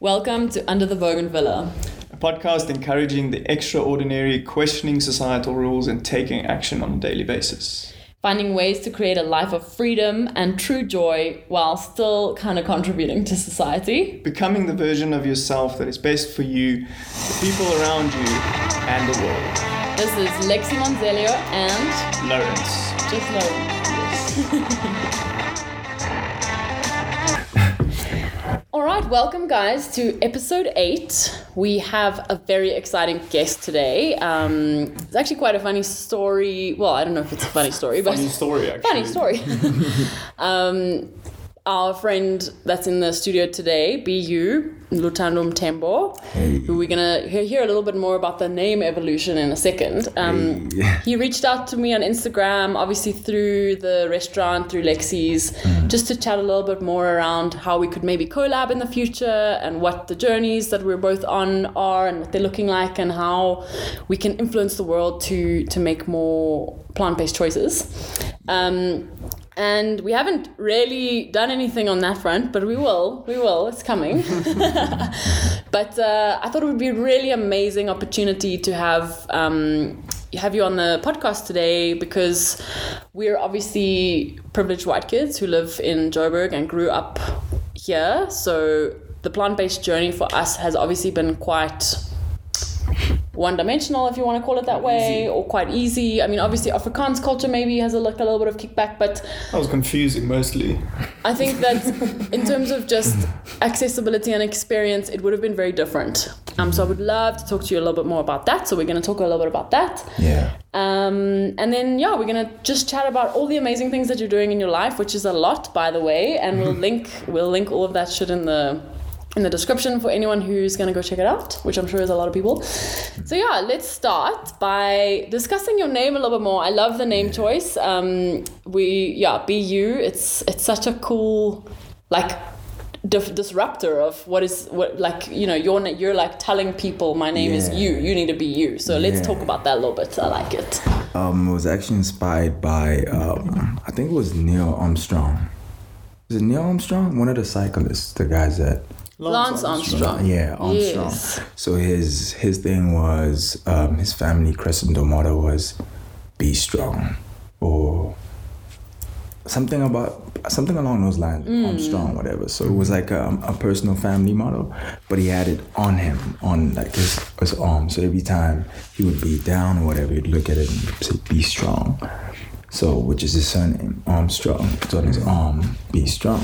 Welcome to Under the Vogan Villa, A podcast encouraging the extraordinary, questioning societal rules, and taking action on a daily basis. Finding ways to create a life of freedom and true joy while still kind of contributing to society. Becoming the version of yourself that is best for you, the people around you, and the world. This is Lexi Monzelio and Lawrence. just Lawrence. All right, welcome guys to episode eight. We have a very exciting guest today. Um, it's actually quite a funny story. Well, I don't know if it's a funny story, but Funny story, actually. funny story. um, our friend that's in the studio today, BU, Lutando Mtembu, who we're gonna hear, hear a little bit more about the name evolution in a second. Um, Hey. He reached out to me on Instagram, obviously through the restaurant, through Lexi's, just to chat a little bit more around how we could maybe collab in the future and what the journeys that we're both on are and what they're looking like and how we can influence the world to to make more plant-based choices. Um, and we haven't really done anything on that front, but we will. We will. It's coming. but uh, I thought it would be a really amazing opportunity to have um, have you on the podcast today because we're obviously privileged white kids who live in Joburg and grew up here. So the plant based journey for us has obviously been quite one dimensional, if you want to call it that way, or quite easy. I mean, obviously, Afrikaans culture maybe has a, like, a little bit of kickback, but That was confusing mostly. I think that in terms of just accessibility and experience, it would have been very different. Um, so I would love to talk to you a little bit more about that. So we're going to talk a little bit about that. Yeah. Um, and then yeah, we're gonna just chat about all the amazing things that you're doing in your life, which is a lot, by the way. And we'll link we'll link all of that shit in the in the description for anyone who's gonna go check it out, which I'm sure is a lot of people. So yeah, let's start by discussing your name a little bit more. I love the name choice. Um, we yeah, BU. It's it's such a cool like dif- disruptor of what is what like you know you're you're like telling people my name is you. You need to be you. So let's Yeah. talk about that a little bit. I like it. Um, it was actually inspired by um, I think it was Neil Armstrong. Is it Neil Armstrong? One of the cyclists, the guys that Lance Armstrong. yeah Armstrong. Yes. So his his thing was um, his family crescendo motto was "Be strong," or something about something along those lines. Mm. Armstrong, whatever. So it was like a, a personal family motto, but he had it on him on like his his arm. So every time he would be down or whatever, he'd look at it and say "Be strong." So, which is his surname, Armstrong. It's on his arm, be strong.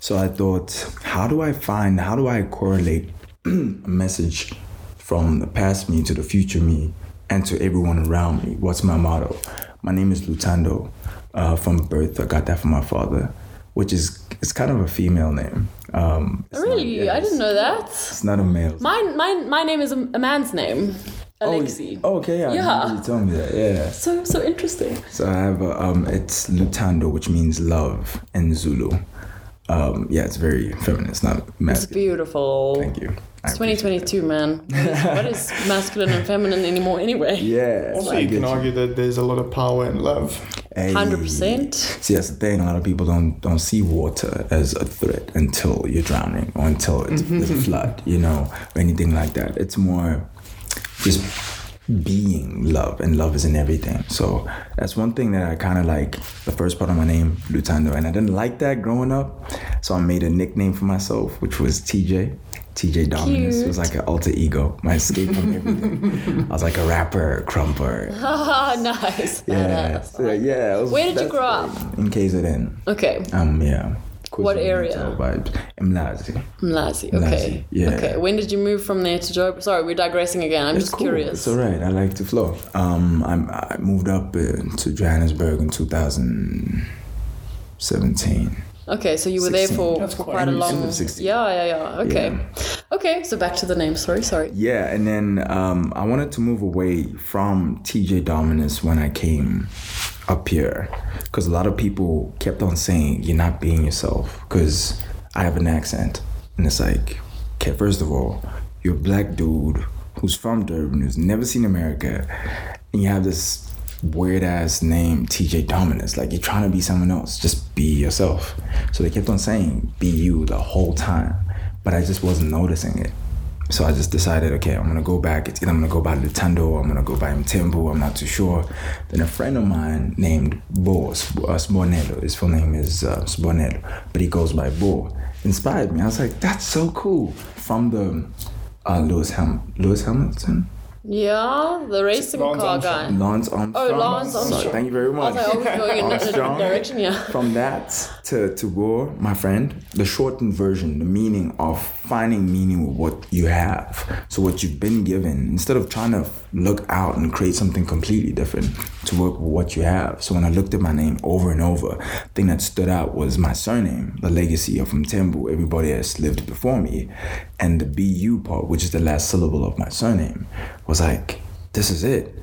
So I thought, how do I find, how do I correlate a message from the past me to the future me and to everyone around me? What's my motto? My name is Lutando. Uh, from birth, I got that from my father, which is it's kind of a female name. Um, it's not- Really? yeah, I didn't know that. It's not a male. Mine, mine, my name is a, a man's name, Alexi. Oh, okay, yeah. I Yeah. You told me that. Yeah. So, so interesting. So I have a, um, it's Lutando, which means love in Zulu. Um, yeah, it's very feminine. It's not masculine. It's beautiful. Thank you. It's 2022, man. What is, what is masculine and feminine anymore anyway? Yeah. Also, I you can argue that there's a lot of power in love. 100%. See, that's the thing. A lot of people don't don't see water as a threat until you're drowning or until it's, there's a flood, you know, or anything like that. It's more just being love, and love is in everything. So that's one thing that I kind of like. The first part of my name, Lutando, and I didn't like that growing up, so I made a nickname for myself, which was TJ. TJ Dominus It was like an alter ego, my escape from everything. I was like a rapper, crumper. Ah, nice. Yeah, so, yeah. it was- Where did you grow thing. In KZN. Okay, Um, yeah. What area? Vibes. Mlazi. Mlazi. Okay. Mlazi, yeah. Okay. When did you move from there to Joburg? Sorry, we're digressing again. I'm It's just cool. curious. It's all right. I like to flow. Um, I'm, I moved up uh, to Johannesburg in 2017. Okay, so you were there for, That's for quite quite a long. End of 16. Yeah, yeah, yeah. Okay. Okay, so back to the name. Sorry, sorry. Yeah, and then um, I wanted to move away from TJ Dominus when I came up here because a lot of people kept on saying you're not being yourself because I have an accent, and it's like, okay, first of all, you're a black dude who's from Durban who's never seen America, and you have this weird ass name TJ Dominus. Like you're trying to be someone else. Just be yourself. So they kept on saying be you the whole time. but I just wasn't noticing it. So I just decided, okay, I'm gonna go back. It's either I'm gonna go by Lutando or I'm gonna go by Mtembu. I'm not too sure. Then a friend of mine named Bo uh, his full name is uh, but he goes by Bo, inspired me. I was like, that's so cool. From the uh, Lewis, Ham- Lewis Hamilton, Yeah, the racing Lance car Armstrong. guy. Lance oh, Armstrong. Oh, Lance Sorry, Armstrong. thank you very I much. was like, oh, going in a Armstrong. direction, yeah. From that to to war, my friend, the shortened version, the meaning of finding meaning with what you have. So what you've been given, instead of trying to look out and create something completely different, to work with what you have. So when I looked at my name over and over, thing that stood out was my surname, the legacy of Mtembu. Everybody has lived before me, and the BU part, which is the last syllable of my surname, was like, this is it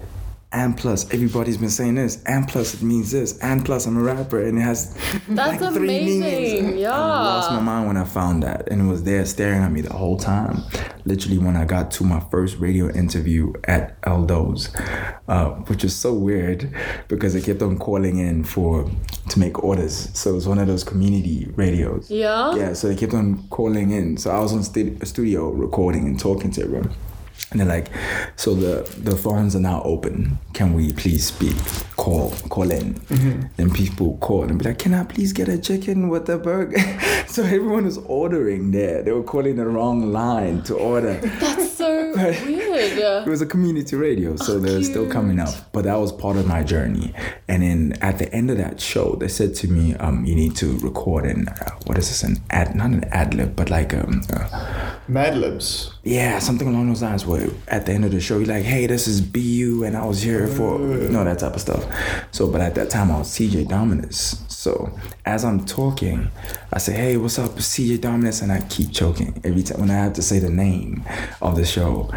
and plus everybody's been saying this and plus it means this and plus i'm a rapper and it has That's like three amazing, meanings. Yeah. i lost my mind when i found that and it was there staring at me the whole time. Literally when i got to my first radio interview at eldo's uh, which was so weird because they kept on calling in for to make orders. So it was one of those community radios. Yeah? yeah so they kept on calling in. So i was on stu- studio recording and talking to everyone and they're like, so the the phones are now open. Can we please speak? Call, call in. Then people call and be like, can I please get a chicken with a burger? so everyone was ordering there. They were calling the wrong line to order. That's so weird. It was a community radio, so they're still coming up. But that was part of my journey. And then at the end of that show, they said to me, um, "You need to record an uh, what is this? An ad? Not an ad lib, but like um, uh, Mad Libs. yeah, something along those lines. At the end of the show, you're like, "Hey, this is BU, and I was here for you know that type of stuff." So, but at that time, I was CJ Dominus. So as I'm talking, I say, "Hey, what's up, It's CJ Dominus?" And I keep choking every time when I have to say the name of the show.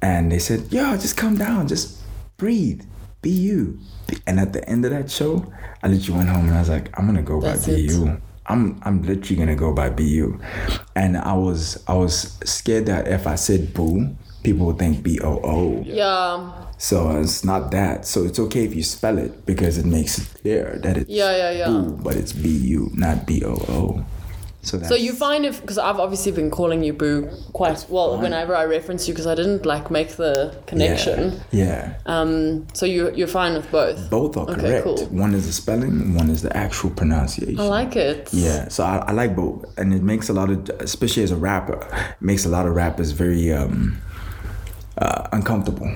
And they said, "Yo, just come down, just breathe, be you." And at the end of that show, I literally went home and I was like, "I'm gonna go That's by it. BU." I'm I'm literally gonna go by BU, and I was I was scared that if I said boo, people would think B O O. Yeah. So it's not that. So it's okay if you spell it because it makes it clear that it's Yeah, yeah, yeah. boo, but it's B U, not B O O. So that's So you find if because I've obviously been calling you Boo quite well whenever I reference you because I didn't like make the connection. Yeah. yeah. Um. So you you're fine with both. Both are Okay, correct. cool. One is the spelling, one is the actual pronunciation. I like it. Yeah, so I, I like both, and it makes a lot of, especially as a rapper, it makes a lot of rappers very um, uh, uncomfortable,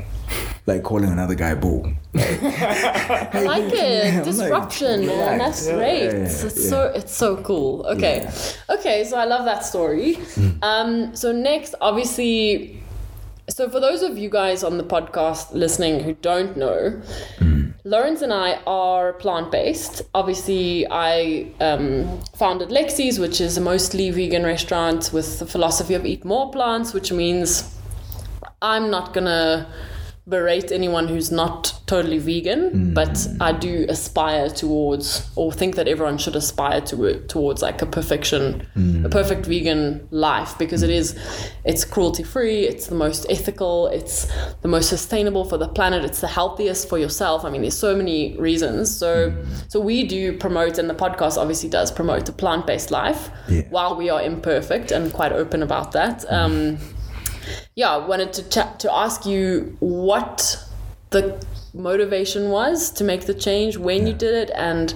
like calling another guy boo. I like it. I'm like, Disruption, man. That's Yeah, great. yeah, it's yeah. so it's so cool. Okay. Okay, so I love that story. Hmm. Um, so next, obviously so for those of you guys on the podcast listening who don't know, Hmm. Lawrence and I are plant based. Obviously, I um, founded Lexi's, which is a mostly vegan restaurant with the philosophy of eat more plants, which means I'm not gonna berate anyone who's not totally vegan, mm. but I do aspire towards, or think that everyone should aspire to it towards like a perfection, mm. a perfect vegan life because it is, it's cruelty free, it's the most ethical, it's the most sustainable for the planet, it's the healthiest for yourself. I mean, there's so many reasons. So, mm. so we do promote, and the podcast obviously does promote a plant based life. Yeah. While we are imperfect and quite open about that. Um, yeah, I wanted to chat to ask you what the motivation was to make the change, when you did it, and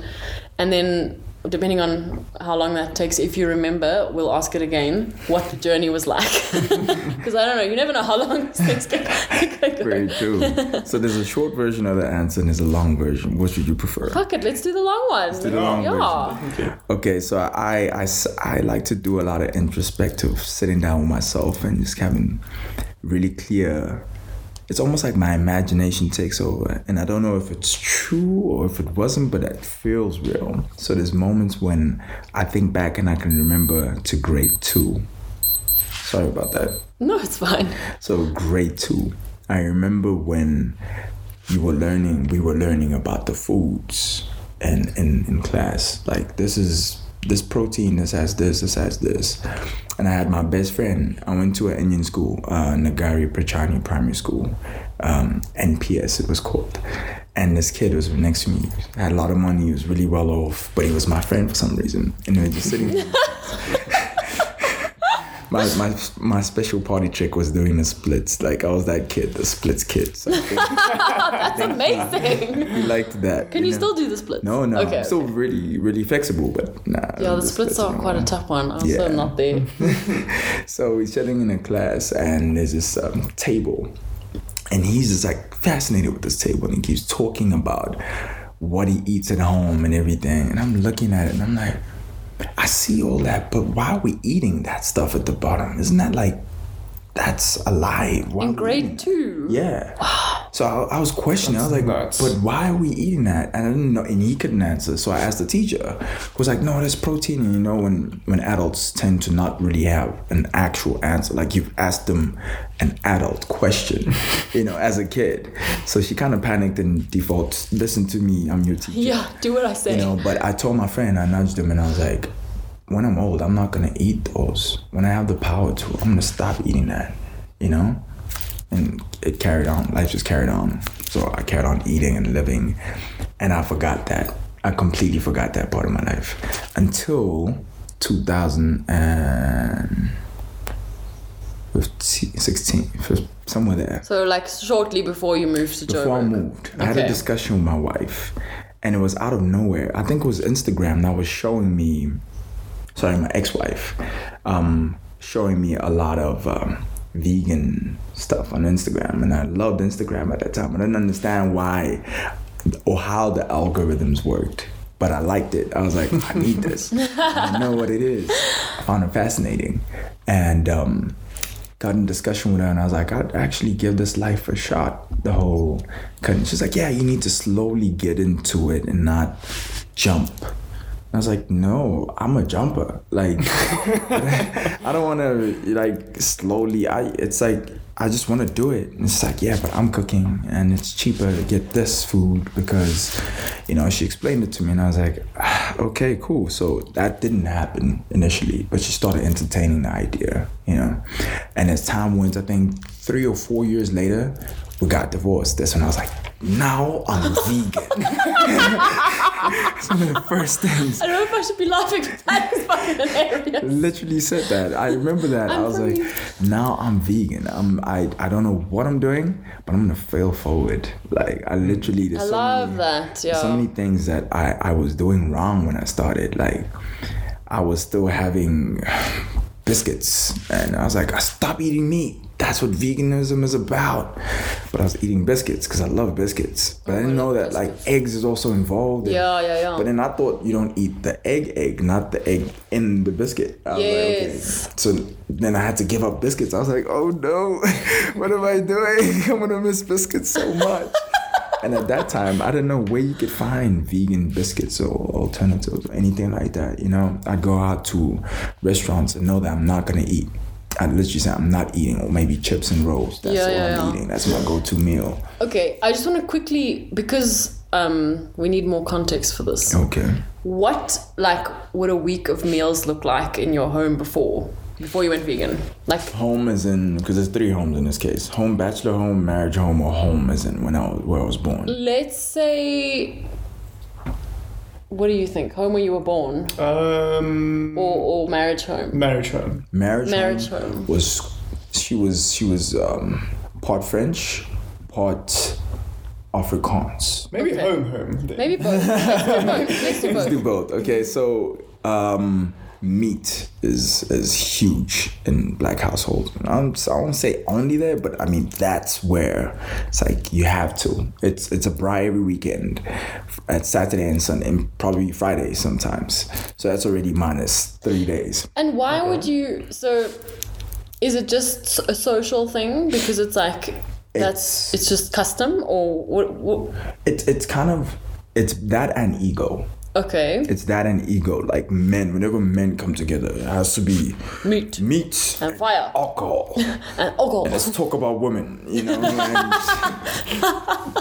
and then depending on how long that takes, if you remember, we'll ask it again. What the journey was like, because I don't know. You never know how long these things can, can go. Very true. so there's a short version of the answer and there's a long version. Which would you prefer? Fuck it, let's do the long one. do the long yeah. Okay, okay, so I, I, I like to do a lot of introspective sitting down with myself and just having really clear. It's almost like my imagination takes over, and I don't know if it's true or if it wasn't, but it feels real. So there's moments when I think back and I can remember to grade two. Sorry about that. No, it's fine. So grade two, I remember when you were learning, we were learning about the foods and in, in class. Like this is this protein, this has this, this has this. And I had my best friend. I went to an Indian school, uh, Nagari Prachani Primary School, um, NPS it was called. And this kid was next to me. had a lot of money. He was really well off, but he was my friend for some reason. And we were just sitting. my, my my special party trick was doing the splits. Like I was that kid, the splits kid. So That's amazing. he liked that. Can you know? still do the splits? No, no. Okay. I'm still really, really flexible, but nah. yeah, the splits are quite a tough one. I'm Yeah. not there. So we're sitting in a class, and there's this um, table, and he's just like fascinated with this table, and he keeps talking about what he eats at home and everything. And I'm looking at it, and I'm like, I see all that, but why are we eating that stuff at the bottom? Isn't that like that's alive? Why In grade eating two. yeah. So I, I was questioning. I was like, nuts. but why are we eating that? And I didn't know, and he couldn't answer. So I asked the teacher. Who was like, no, there's protein. And you know, when when adults tend to not really have an actual answer, like you've asked them an adult question, you know, as a kid. So she kind of panicked and default, listen to me, I'm your teacher. Yeah, do what I say. You know, but I told my friend, I nudged him, and I was like, when I'm old, I'm not gonna eat those. When I have the power to, I'm gonna stop eating that. You know, and it carried on. Life just carried on. So I carried on eating and living, and I forgot that. I completely forgot that part of my life until 2016, fif- somewhere there. so like shortly before you moved to Before I moved, I had a discussion with my wife, and it was out of nowhere. I think it was Instagram that was showing me, sorry, my ex-wife, um, showing me a lot of um, vegan stuff on Instagram, and I loved Instagram at that time. I didn't understand why or how the algorithms worked. But I liked it. I was like, I need this. I know what it is. I found it fascinating. And um, got in discussion with her and I was like, I'd actually give this life a shot. The whole cutting. She's like, Yeah, you need to slowly get into it and not jump. I was like, No, I'm a jumper. Like I don't wanna like slowly I it's like I just want to do it. And it's like, yeah, but I'm cooking and it's cheaper to get this food because, you know, she explained it to me and I was like, ah, okay, cool. So that didn't happen initially, but she started entertaining the idea, you know. And as time went, I think three or four years later, we got divorced. That's when I was like, now I'm vegan. it's one of the first things. I don't know if I should be laughing, but that is fucking hilarious. literally said that. I remember that. i was like, now I'm vegan. I'm I I don't know what I'm doing, but I'm gonna fail forward. Like I literally there's I so love many, that. Yeah. so many things that I I was doing wrong when I started. Like I was still having biscuits, and I was like, I stop eating meat. That's what veganism is about. But I was eating biscuits because I love biscuits. But I didn't know that like eggs is also involved. and- Yeah, yeah, yeah. But then I thought you don't eat the egg egg, not the egg in the biscuit. I was like, okay. Yes. So then I had to give up biscuits. I was like, oh no, what am I doing? I'm gonna miss biscuits so much. and at that time, I didn't know where you could find vegan biscuits or alternatives or anything like that. You know, I'd go out to restaurants and know that I'm not gonna eat. I'd literally say I'm not eating, or maybe chips and rolls. That's Yeah, all yeah, I'm yeah. eating. That's my go-to meal. Okay, I just want to quickly because um, we need more context for this. Okay. What like would a week of meals look like in your home before before you went vegan? Like Home is in because there's three homes in this case: home, bachelor home, marriage home, or home is in when I was where I was born. let's say what do you think? Home where you were born Um, or, or marriage home? marriage home. Marriage, Marriage home, home. was she was she was um, part French, part Afrikaans. Maybe Okay. home home. then. Maybe both. Let's do both. Let's do Let's do both. both. Okay, so um, meat is is huge in black households. I'm, so I won't say only there, but I mean that's where it's like you have to. It's it's a braai every weekend, at Saturday and Sunday, and probably Friday sometimes. So that's already minus three days. And why would you? So, is it just a social thing because it's like that's it's just custom or what? what It's it's kind of it's that and ego. Okay, It's that and ego. Like men, whenever men come together, it has to be meat meat, and fire alcohol. and alcohol. Let's talk about women, you know. And,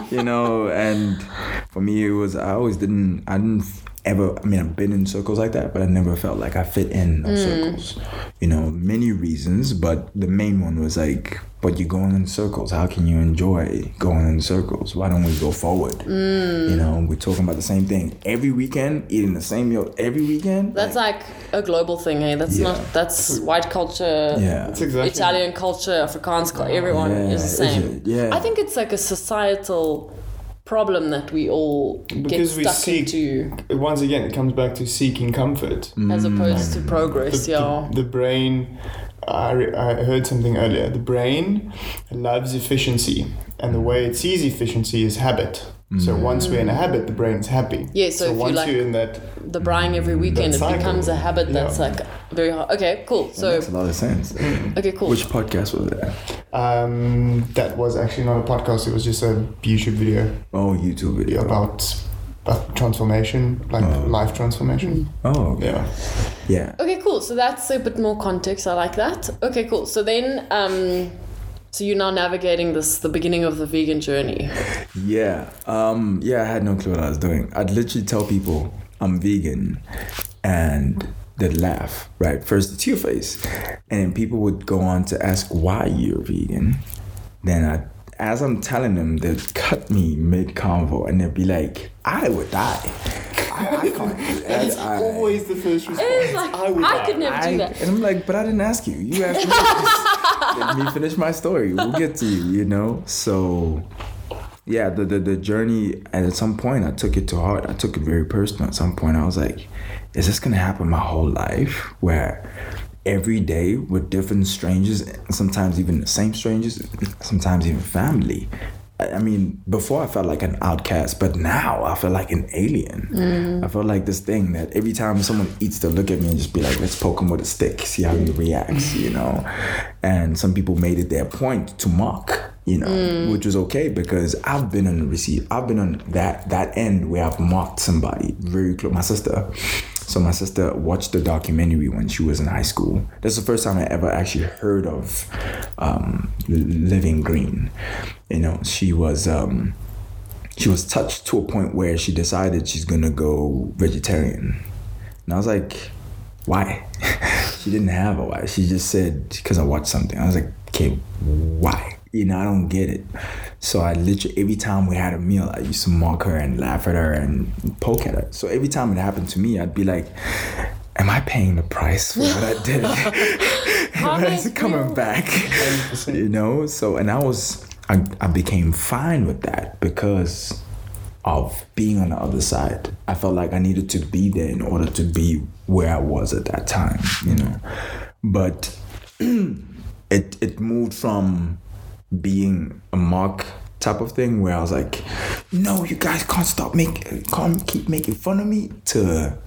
you know, and for me, it was I always didn't I didn't ever. I mean, I've been in circles like that, but I never felt like I fit in those mm. circles. You know, many reasons, but the main one was like, but you're going in circles. How can you enjoy going in circles? Why don't we go forward? Mm. You know, we're talking about the same thing every weekend, eating the same meal every weekend. That's like a global thing, hey. That's Yeah. not that's white culture. yeah. That's exactly. Italian culture, Afrikaans culture, everyone Yeah, is the same. it? Yeah. I think it's like a societal problem that we all Because get we stuck seek- into Once again, it comes back to seeking comfort. as opposed Mm. to progress, the, yeah. the, the brain I, re- I heard something earlier the brain loves efficiency and the way it sees efficiency is habit so once we're in a habit the brain's happy Yeah, so if you once like- you're in that the buying every weekend, it That becomes a cycle. habit that's Yeah. like very hard. Okay, cool. That So, makes a lot of sense. okay, cool. Which podcast was that? um, that was actually not a podcast it was just a youtube video Oh, YouTube video. about, about transformation like Oh. life transformation Oh, okay. yeah yeah. Okay, cool. So that's a bit more context. I like that. Okay, cool. So then, um, so you're now navigating this, the beginning of the vegan journey. Yeah. Um, yeah, I had no clue what I was doing. I'd literally tell people I'm vegan and they'd laugh, right? First it's your face. And people would go on to ask why you're vegan. Then I as I'm telling them, they'd cut me mid convo and they'd be like, I would die. I, I can't do that. it's I- always the first response like, I, would die. could never I, do that. and I'm like, but I didn't ask you. You asked me. Let me finish my story. We'll get to you, you know? So, yeah, the, the, the journey, and at some point, I took it to heart. I took it very personal. At some point, I was like, is this going to happen my whole life? Where every day with different strangers, sometimes even the same strangers, sometimes even family. I mean, before I felt like an outcast, but now I feel like an alien. Mm. I feel like this thing that every time someone eats, they'll look at me and just be like, let's poke him with a stick, see how he mm. reacts, you know? And some people made it their point to mock, you know, mm. which was okay because I've been on the receive, I've been on that that end where I've mocked somebody very close. My sister. So my sister watched the documentary when she was in high school. That's the first time I ever actually heard of um, Living Green. You know, she was um, she was touched to a point where she decided she's gonna go vegetarian. And I was like, why? she didn't have a why. She just said because I watched something. I was like, okay, why? You know, I don't get it. So I literally every time we had a meal, I used to mock her and laugh at her and poke at her. So every time it happened to me, I'd be like, "Am I paying the price for what I did? Am I makes coming you- back?" you know. So and I was, I, I became fine with that because of being on the other side. I felt like I needed to be there in order to be where I was at that time, you know. But it it moved from being a mock type of thing where I was like, no, you guys can't stop making can't keep making fun of me to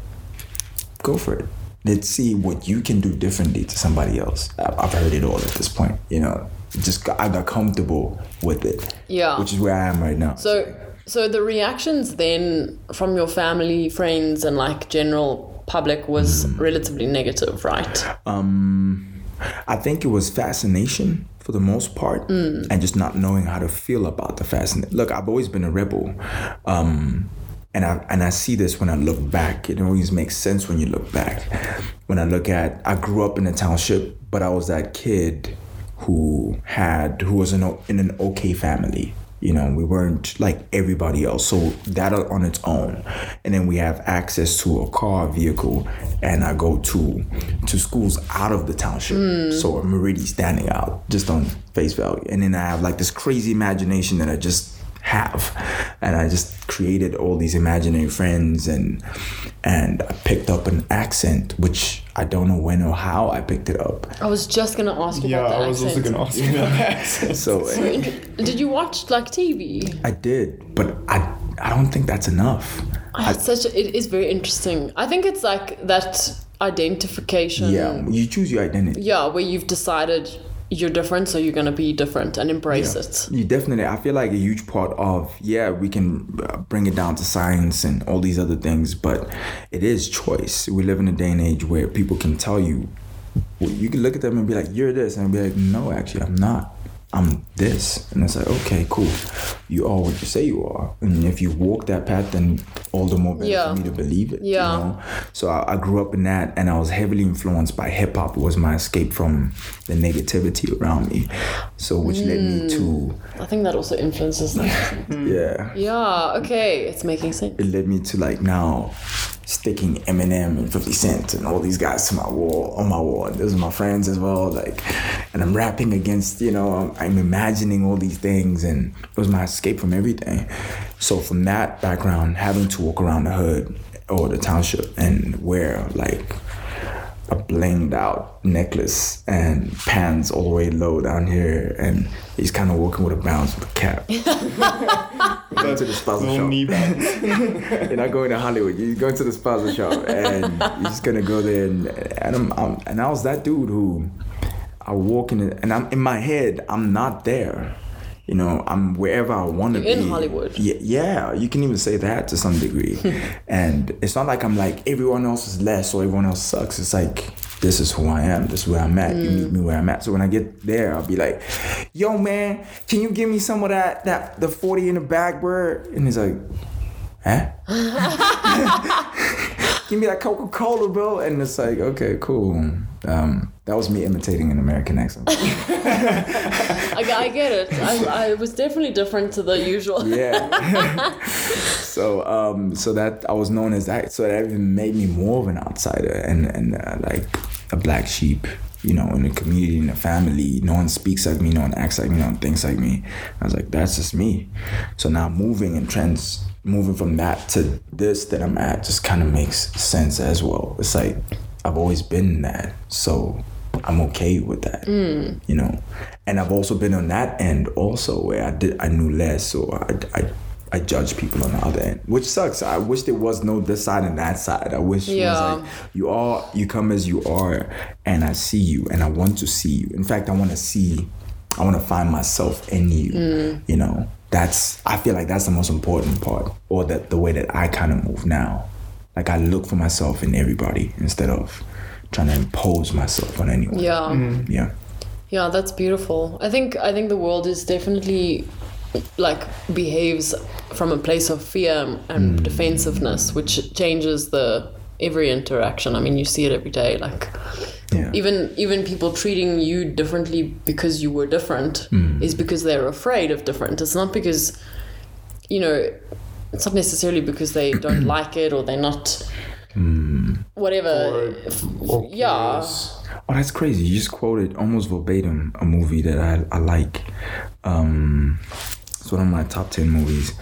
go for it. Let's see what you can do differently to somebody else. I've heard it all at this point, you know. Just got, I got comfortable with it. Yeah. Which is where I am right now. So, so the reactions then from your family, friends, and like general public was Mm. relatively negative, right? um I think it was fascination for the most part and just not knowing how to feel about the fast. Look, I've always been a rebel. Um and I and I see this when I look back. It always makes sense when you look back. When I look at I grew up in a township, but I was that kid who had who was in, a, in an okay family. You know, we weren't like everybody else. So that on its own. And then we have access to a car, vehicle, and I go to to schools out of the township. Hmm. So I'm already standing out just on face value. And then I have like this crazy imagination that I just have. And I just created all these imaginary friends and and I picked up an accent which I don't know when or how I picked it up. I was just gonna ask you yeah about the i was also gonna ask you about that So So Did you watch like TV? I did, but I I don't think that's enough. Ah, It's such. A, it is very interesting. I think it's like that identification. Yeah, you choose your identity. Yeah, where you've decided you're different, so you're gonna be different and embrace it. You definitely. I feel like a huge part of yeah, we can uh, bring it down to science and all these other things, but it is choice. We live in a day and age where people can tell you, you can look at them and be like, "You're this," and be like, "No, actually, I'm not." I'm this. And it's like, okay, cool. You are what you say you are. And if you walk that path, then all the more better Yeah. for me to believe it. Yeah. You know? So I, I grew up in that and I was heavily influenced by hip hop. It was my escape from the negativity around me. So which led me mm. to I think that also influences that. yeah. yeah, okay, it's making sense. It led me to like now sticking Eminem and 50 Cent and all these guys to my wall on my wall. And those are my friends as well. Like and I'm rapping against, you know, I'm, I'm imagining all these things and it was my escape from everything. So from that background, having to walk around the hood or the township and wear like a blinged out necklace and pants all the way low down here and he's kind of walking with a bounce with a cap. Going to the spaza Little shop. knee pads. You're not going to Hollywood. You're going to the spaza shop, and you're just gonna go there. And, and I'm, I'm and I was that dude who I walk in, it, and I'm in my head. I'm not there. You know, I'm wherever I want to be. In Hollywood. Yeah, yeah, you can even say that to some degree. and it's not like I'm like everyone else is less or everyone else sucks. It's like this is who I am. This is where I'm at. You mm. meet me where I'm at. So when I get there, I'll be like, "Yo, man, can you give me some of that that the forty in the bag, bro?" And he's like, "Huh?" give me that Coca Cola, bro. And it's like, okay, cool. Um, that was me imitating an American accent. I, I get it. I, I was definitely different to the usual. yeah. so, um, so that I was known as that. So that even made me more of an outsider and and uh, like a black sheep. You know, in the community, in the family, no one speaks like me, no one acts like me, no one thinks like me. I was like, that's just me. So now moving and trends, moving from that to this that I'm at, just kind of makes sense as well. It's like I've always been that, so I'm okay with that. Mm. You know, and I've also been on that end also where I did I knew less, so I I, I judge people on the other end, which sucks. I wish there was no this side and that side. I wish it Yeah. was like you are you come as you are, and I see you, and I want to see you. In fact, I want to see. I want to find myself in you. Mm. You know, that's I feel like that's the most important part, or that the way that I kind of move now. Like I look for myself in everybody instead of trying to impose myself on anyone. Yeah. Mm-hmm. Yeah. Yeah, that's beautiful. I think I think the world is definitely like behaves from a place of fear and mm. defensiveness, which changes the every interaction. I mean, you see it every day. Like Yeah. even even people treating you differently because you were different is because they're afraid of different. It's not because you know, it's not necessarily because they don't like it or they're not whatever. Or yeah. curious. Oh, that's crazy. You just quoted almost verbatim a movie that I, I like. Um, it's one of my top 10 movies.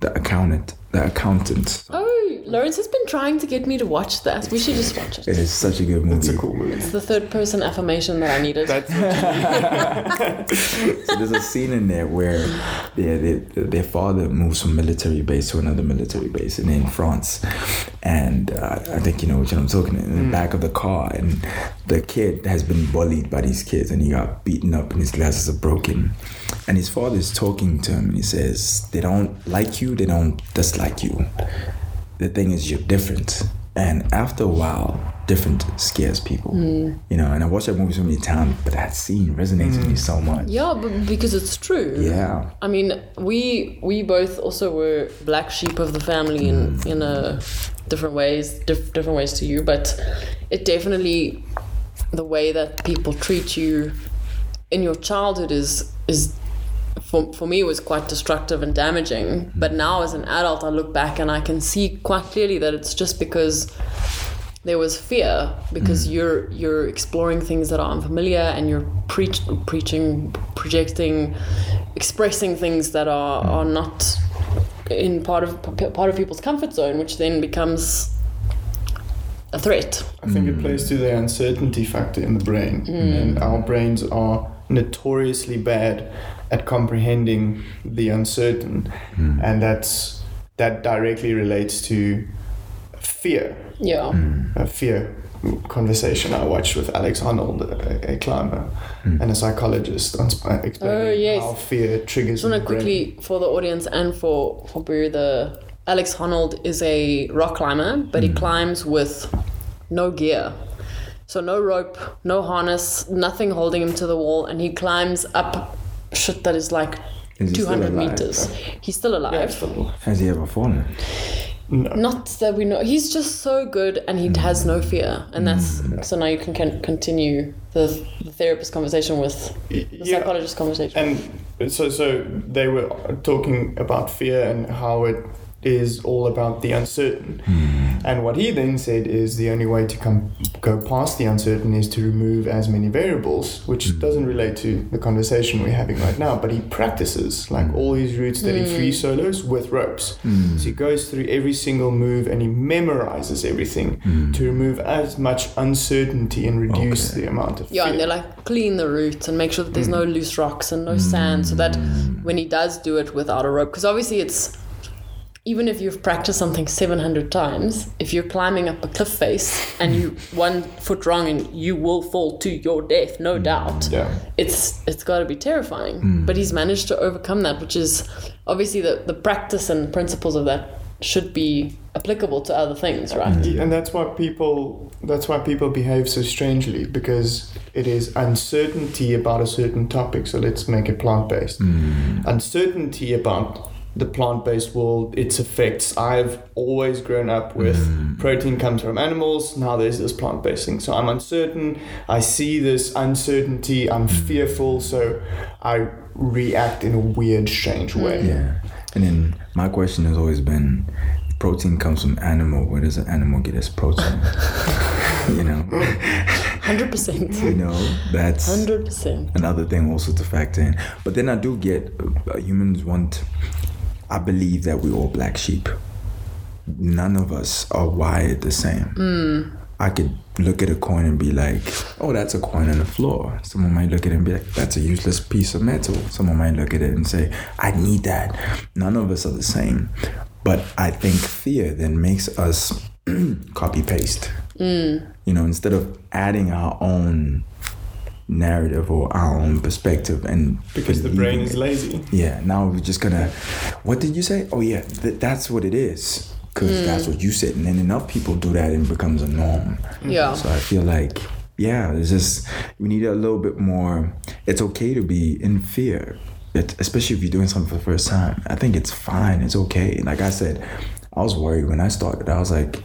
The Accountant. The Accountant. Oh, Lawrence has been trying to get me to watch that. We should just watch it. It is such a good movie. It's a cool movie. It's the third person affirmation that I needed. That's So there's a scene in there where their, their, their father moves from military base to another military base and in France. And uh, I think you know what I'm talking about in Mm. the back of the car. And the kid has been bullied by these kids and he got beaten up and his glasses are broken. And his father is talking to him and he says, They don't like you, they don't dislike you. The thing is, you're different. And after a while, different scares people. Mm. You know, and I watched that movie so many times, but that scene resonates with me mm. so much. yeah, but because it's true. Yeah. I mean, we we both also were black sheep of the family in mm. in a different ways, diff- different ways to you, but it definitely the way that people treat you in your childhood is is for, for me was quite destructive and damaging. But now as an adult i look back and i can see quite clearly that it's just because there was fear because mm. you're you're exploring things that are unfamiliar and you're preach, preaching projecting expressing things that are mm. are not in part of part of people's comfort zone which then becomes a threat. I think it mm. plays to the uncertainty factor in the brain, and our brains are notoriously bad at comprehending the uncertain, hmm. and that's that directly relates to fear. yeah hmm. A fear conversation I watched with Alex Honnold, a, a climber hmm. and a psychologist, on explaining Oh, yes. how fear triggers. just want to the brain. quickly for the audience and for for Boo, the Alex Honnold is a rock climber, but he climbs with no gear. So no rope, no harness, nothing holding him to the wall, and he climbs up shit that is like Is 200 meters. He's still alive. Yeah, still- Has he ever fallen? no. Not that we know. He's just so good and he mm. has no fear. And that's mm, so now you can, can continue the, the therapist conversation with the Yeah. psychologist conversation. And so, so they were talking about fear and how it is all about the uncertain. Hmm. And what he then said is the only way to come go past the uncertain is to remove as many variables, which hmm. doesn't relate to the conversation we're having right now. But he practices like hmm. all his routes that he free solos with ropes. So he goes through every single move and he memorizes everything to remove as much uncertainty and reduce Okay. the amount of Yeah, fear. and they're like clean the route and make sure that there's no loose rocks and no sand, so that when he does do it without a rope, because obviously it's even if you've practiced something 700 times, if you're climbing up a cliff face and you one foot wrong and you will fall to your death, no mm. doubt. Yeah. It's it's got to be terrifying. Mm. But he's managed to overcome that, which is obviously the the practice and principles of that should be applicable to other things, right? Mm. and that's why people that's why people behave so strangely because it is uncertainty about a certain topic so let's make it plant-based uncertainty about the plant-based world its effects i've always grown up with protein comes from animals now there's this plant-based thing so i'm uncertain i see this uncertainty i'm fearful so i react in a weird strange way Yeah. And then my question has always been protein comes from animal. Where does an animal get its protein? you know? Hundred percent. You know, that's Hundred percent. another thing also to factor in. But then I do get uh, humans want. I believe that we're all black sheep. None of us are wired the same. Hmm. I could look at a coin and be like, "Oh, that's a coin on the floor." Someone might look at it and be like, "That's a useless piece of metal." Someone might look at it and say, "I need that." None of us are the same. But I think fear then makes us copy paste. Hmm. You know, instead of adding our own narrative or our own perspective and because the brain believing is it. lazy Yeah, now we're just gonna. What did you say? Oh yeah, th- that's what it is. Because mm. that's what you said, and then enough people do that, and it becomes a norm. Mm-hmm. Yeah. So I feel like, yeah, it's just we need a little bit more. It's okay to be in fear, it, especially if you're doing something for the first time. I think it's fine. It's okay. Like I said, I was worried when I started. I was like,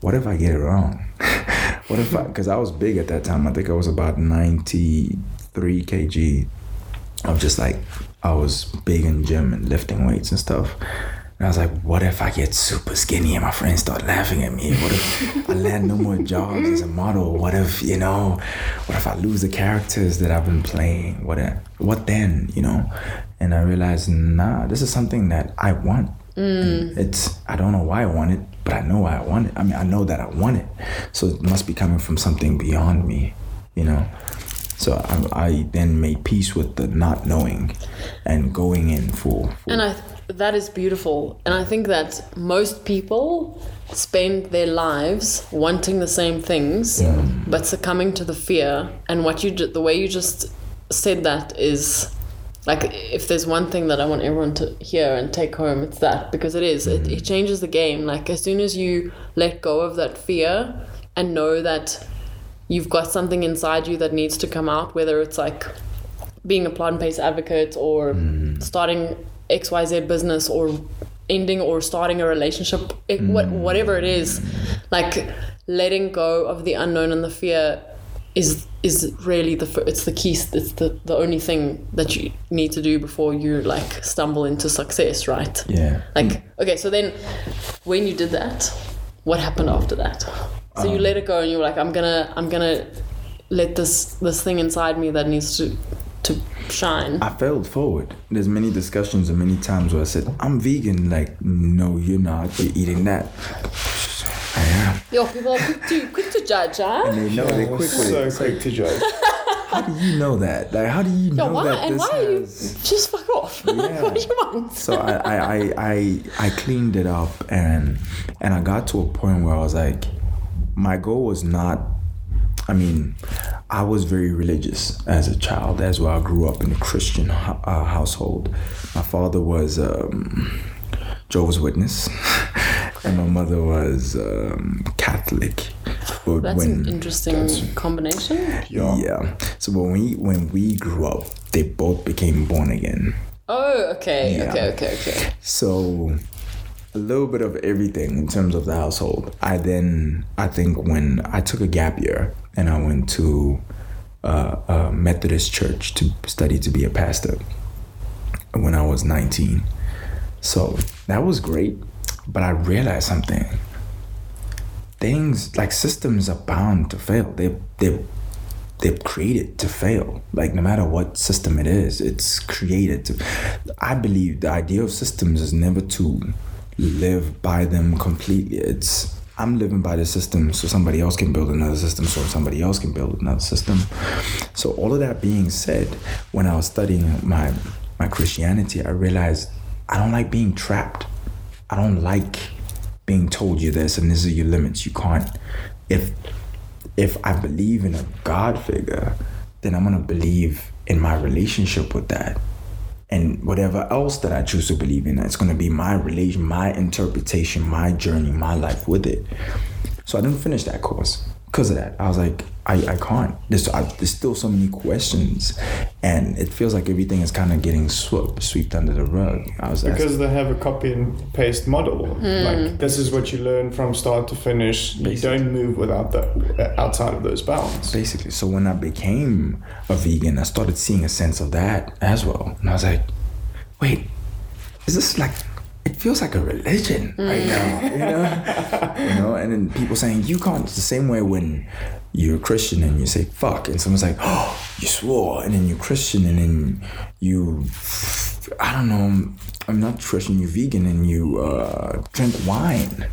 what if I get it wrong? what if I? Because I was big at that time. I think I was about ninety three kg of just like I was big in gym and lifting weights and stuff. And I was like, what if I get super skinny and my friends start laughing at me? What if I land no more jobs as a model? What if, you know, what if I lose the characters that I've been playing? What if, what then, you know? And I realized, nah, this is something that I want. And mm. It's I don't know why I want it, but I know I want it. I mean, I know that I want it, so it must be coming from something beyond me, you know. So I, I then made peace with the not knowing, and going in full. full And I that is beautiful. And I think that most people spend their lives wanting the same things, but succumbing to the fear. And what you ju- the way you just said that is like if there's one thing that I want everyone to hear and take home, it's that because it is. It, it mm-hmm. changes the game. Like as soon as you let go of that fear and know that you've got something inside you that needs to come out, whether it's like being a plant-based advocate or mm-hmm. starting XYZ business or ending or starting a relationship, it, what, mm-hmm. whatever it is, like letting go of the unknown and the fear is is really the it's the key it's the, the only thing that you need to do before you like stumble into success right yeah. like okay so then when you did that what happened after that so you um, let it go and you were like i'm gonna i'm gonna let this this thing inside me that needs to to shine I failed forward. There's many discussions and many times where I said, I'm vegan. Like, no, you're not. You're eating that. I am. yo people are quick to quick to judge huh And they know they're Yeah, quick with so it. Quick to judge how do you know that? Like, how do you yo know why that and this why are you has... just fuck off Yeah. what do you want so I, I, I, I, I cleaned it up and and I got to a point where I was like, my goal was not. I mean, I was very religious as a child. As well, I grew up in a Christian uh, household. My father was um, Jehovah's Witness, and my mother was um, Catholic. But That's when an interesting That's- combination. Yeah. yeah, so when we when we grew up, they both became born again. Oh, okay, Yeah. okay, okay, okay. So a little bit of everything in terms of the household. I then I think when I took a gap year and I went to uh, a Methodist church to study to be a pastor when I was 19. So that was great, but I realized something. Things like systems are bound to fail. They they they're created to fail. Like no matter what system it is, it's created to. I believe the idea of systems is never to live by them completely. It's I'm living by the system so somebody else can build another system, so somebody else can build another system. So all of that being said, when I was studying my my Christianity, I realized I don't like being trapped. I don't like being told you this and this are your limits. You can't. If if I believe in a God figure, then I'm gonna believe in my relationship with that. And whatever else that I choose to believe in, it's gonna be my relation, my interpretation, my journey, my life with it. So I didn't finish that course because of that. I was like, I, I can't. There's, I, there's still so many questions, and it feels like everything is kind of getting swept, swept under the rug. I was Because they have a copy and paste model. Hmm. Like this is what you learn from start to finish. You don't move without the outside of those bounds. basically. So when I became a vegan, I started seeing a sense of that as well. And I was like, wait, is this like it feels like a religion right now, you know? you know, and then people saying you can't it's the same way when you're a Christian and you say fuck and someone's like, Oh, you swore and then you're Christian and then you I don't know I'm not Christian, you're vegan and you uh, drink wine.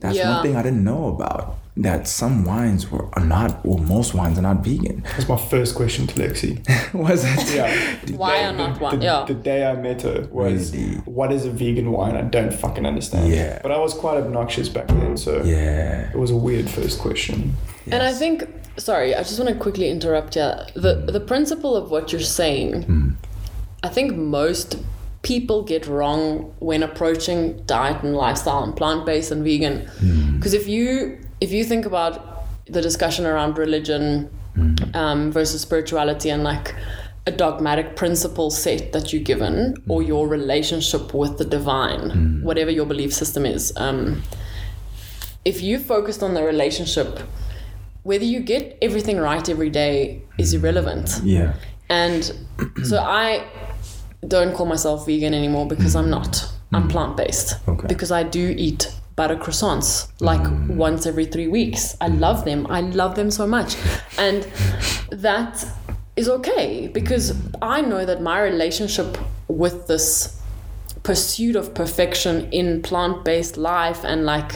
That's Yeah. one thing I didn't know about. That some wines were are not, or most wines are not vegan. That's my first question to Lexi. Was it? Yeah. Why The- are not the, one? The, Yeah. the day I met her was, Really? what is a vegan wine? I don't fucking understand. Yeah. But I was quite obnoxious back then, so Yeah. it was a weird first question. And I think, sorry, I just want to quickly interrupt you. The the principle of what you're saying, hmm. I think most people get wrong when approaching diet and lifestyle and plant based and vegan. Hmm. Because if you if you think about the discussion around religion mm. um, versus spirituality and like a dogmatic principle set that you're given or mm. your relationship with the divine, mm. whatever your belief system is. Um, if you focused on the relationship, whether you get everything right every day is irrelevant. Yeah. And so I don't call myself vegan anymore because I'm not. I'm plant based. Okay. Because I do eat butter croissants like mm. once every three weeks. I mm. love them. I love them so much. And that is okay because I know that my relationship with this pursuit of perfection in plant-based life and like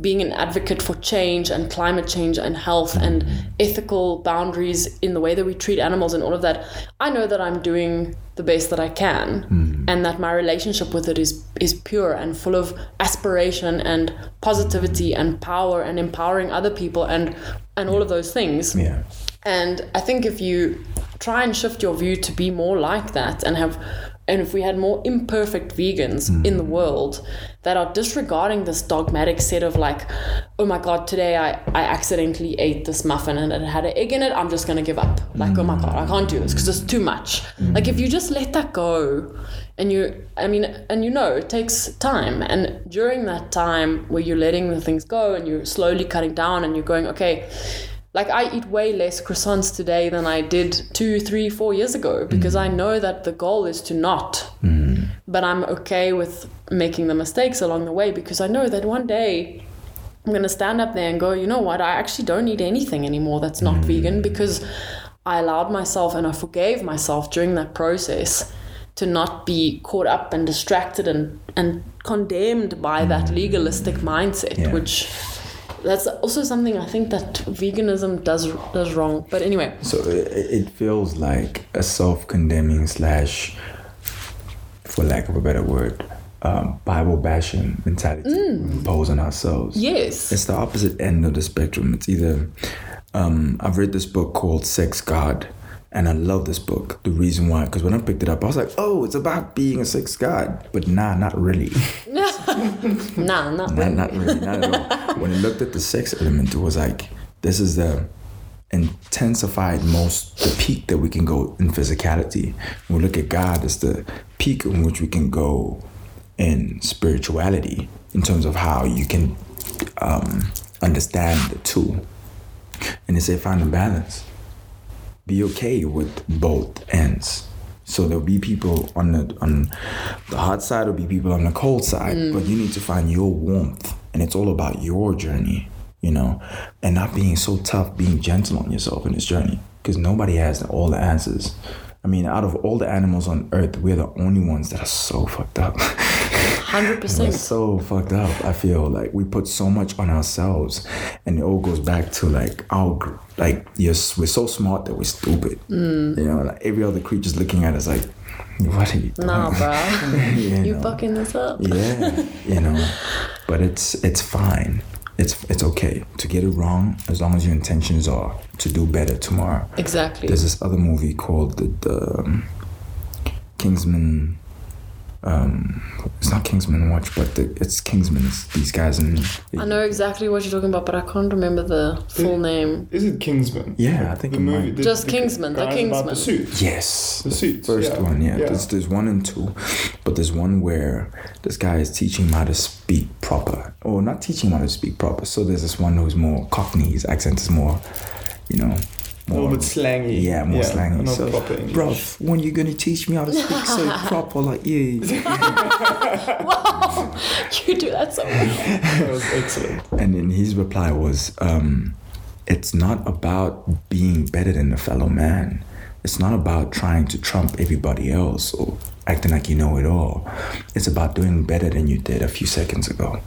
being an advocate for change and climate change and health and mm-hmm. ethical boundaries in the way that we treat animals and all of that i know that i'm doing the best that i can mm-hmm. and that my relationship with it is is pure and full of aspiration and positivity and power and empowering other people and and all of those things. Yeah. and I think if you try and shift your view to be more like that and have and if we had more imperfect vegans hmm. in the world that are disregarding this dogmatic set of like, oh my god, today I, I accidentally ate this muffin and it had an egg in it, I'm just gonna give up. Like, oh my god, I can't do this because it's too much. Hmm. Like if you just let that go and you I mean and you know it takes time and during that time where you're letting the things go and you're slowly cutting down and you're going, okay, like I eat way less croissants today than I did two, three, four years ago because I mm. know that the goal is to not. Mm. But I'm okay with making the mistakes along the way because I know that one day I'm gonna stand up there and go, you know what, I actually don't eat anything anymore that's not mm. vegan because I allowed myself and I forgave myself during that process to not be caught up and distracted and, and condemned by that legalistic mindset, Yeah. which that's also something I think that veganism does does wrong. But anyway, So it, it feels like a self-condemning slash, for lack of a better word, um, Bible bashing mentality impose on ourselves. yes, It's the opposite end of the spectrum. It's either um, I've read this book called Sex God, and I love this book. The reason why, because when I picked it up, I was like, "Oh, it's about being a sex god," but nah, not really. Nah, not Not, really. not really, not at all. When I looked at the sex element, it was like this is the intensified most the peak that we can go in physicality. When we look at God as the peak in which we can go in spirituality in terms of how you can um, understand the two. And they say find a balance. Be okay with both ends. So there'll be people on the on the hot side, there'll be people on the cold side. Mm. But you need to find your warmth, and it's all about your journey, you know, and not being so tough, being gentle on yourself in this journey, because nobody has all the answers. I mean, out of all the animals on earth, we're the only ones that are so fucked up. Hundred percent. so fucked up. I feel like we put so much on ourselves, and it all goes back to like our like yes, we're so smart that we're stupid. Mm. You know, like every other creature's looking at us like, what are you doing? Nah, bruh. you You know? fucking this up. yeah, you know, but it's it's fine. It's it's okay to get it wrong as long as your intentions are to do better tomorrow. Exactly. There's this other movie called the, the um, Kingsman. Um, it's not Kingsman Watch, but the, it's Kingsman. It's these guys in. I know exactly what you're talking about, but I can't remember the full name. Is it Kingsman? Yeah, I think the it movie. might. The, Just the Kingsman, the guys About the Kingsman. suits. Yes, The suits, First yeah. one, yeah. Yeah. There's, there's one and two, but there's one where this guy is teaching him how to speak proper, or not teaching him how to speak proper. So there's this one who's more Cockney. His accent is more, you know, Little bit slangy. Yeah, more slangy. Not So, bruv, when you gonna teach me how to speak so proper, like yeah. You do that so well. That was excellent. And then his reply was, um, "It's not about being better than a fellow man. It's not about trying to trump everybody else or acting like you know it all. It's about doing better than you did a few seconds ago,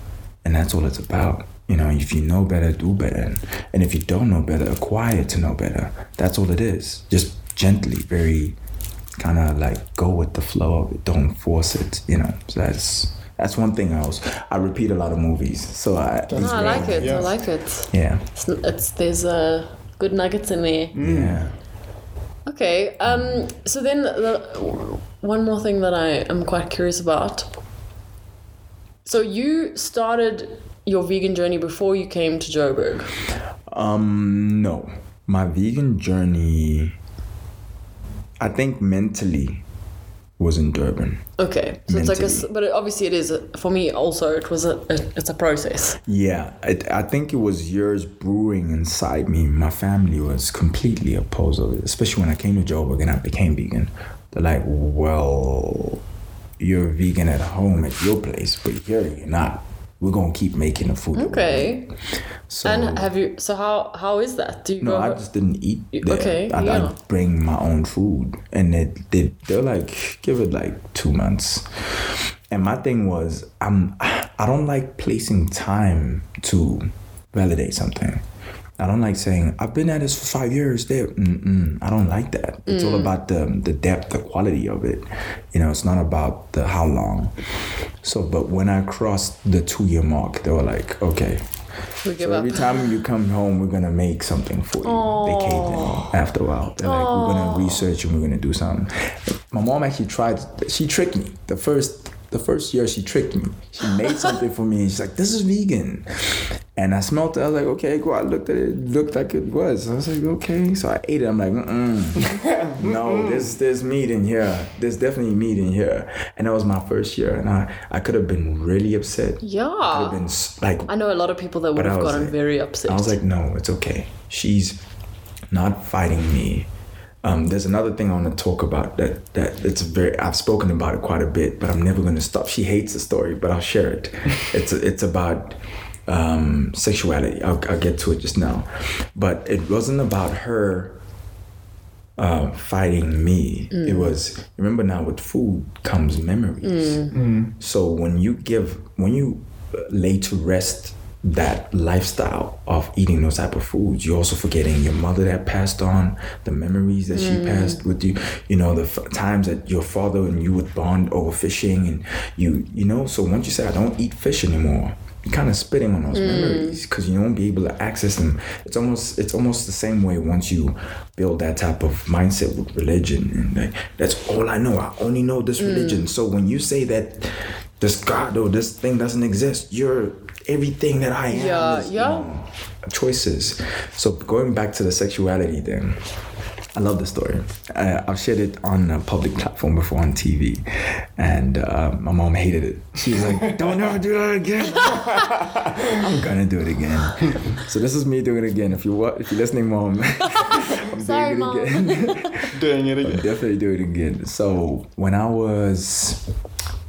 and that's all it's about." You know, if you know better, do better. And if you don't know better, acquire to know better. That's all it is. Just gently, very kind of like go with the flow of it. Don't force it. You know, so that's that's one thing I was. I repeat a lot of movies, so I. No, I like great, it. I like it. Yeah, It's, it's there's uh, good nuggets in there. yeah. Okay. Um. So then, the, one more thing that I am quite curious about. So you started your vegan journey before you came to Joburg. Um, no, my vegan journey. I think mentally was in Durban. Okay. So it's like a, but it, obviously it is for me also. It was a, it's a process. Yeah, I, I think it was years brewing inside me. My family was completely opposed of it, especially when I came to Joburg and I became vegan. They're like, well, you're vegan at home at your place, but here you're not. We're gonna keep making the food. Okay. So And have you? So how how is that? Do you no. I just didn't eat there. okay, I, yeah. I bring my own food, and they they they're like give it like two months. And my thing was, I'm I don't like placing time to validate something. I don't like saying I've been at this for five years. There, Mm-mm. I don't like that. It's all mm. about the the depth, the quality of it. You know, it's not about the how long. So, but when I crossed the two year mark, they were like, okay, we so up. every time you come home, we're gonna make something for you. They caved in after a while. They're like, we're gonna research and we're gonna do something. My mom actually tried. She tricked me. The first, the first year, she tricked me. She made something for me. She's like, "This is vegan," and I smelled it. I was like, "Okay, cool." I looked at it. It looked like it was. I was like, "Okay." So I ate it. I'm like, Mm-mm. "No, there's there's meat in here. There's definitely meat in here." And that was my first year, and I I could have been really upset. Could have yeah. been like I know a lot of people that would have gotten like- very upset. I was like, no, it's okay. She's not fighting me. Um, there's another thing I want to talk about that that it's very. I've spoken about it quite a bit, but I'm never going to stop. She hates the story, but I'll share it. it's it's about um, sexuality. I'll, I'll get to it just now, but it wasn't about her uh, fighting me. It was remember now with food comes memories. So when you give when you lay to rest that lifestyle of eating those type of foods, you're also forgetting your mother that passed on, the memories that she mm. passed with you. You know the f- times that your father and you would bond over fishing, and you you know. So once you say I don't eat fish anymore. You're kind of spitting on those mm. memories because you won't be able to access them. It's almost it's almost the same way once you build that type of mindset with religion and like that's all I know. I only know this mm. religion. So when you say that this God or this thing doesn't exist. You're everything that I am. Yeah, is, you know, choices. So going back to the sexuality thing. I love the story. Uh, I've shared it on a public platform before on TV, and uh, my mom hated it. She was like, "Don't ever do that again." I'm gonna do it again. So this is me doing it again. If you wa- if you're listening, mom, I'm Sorry, doing Mom. it again. Doing it I'll again. definitely do it again. So when I was,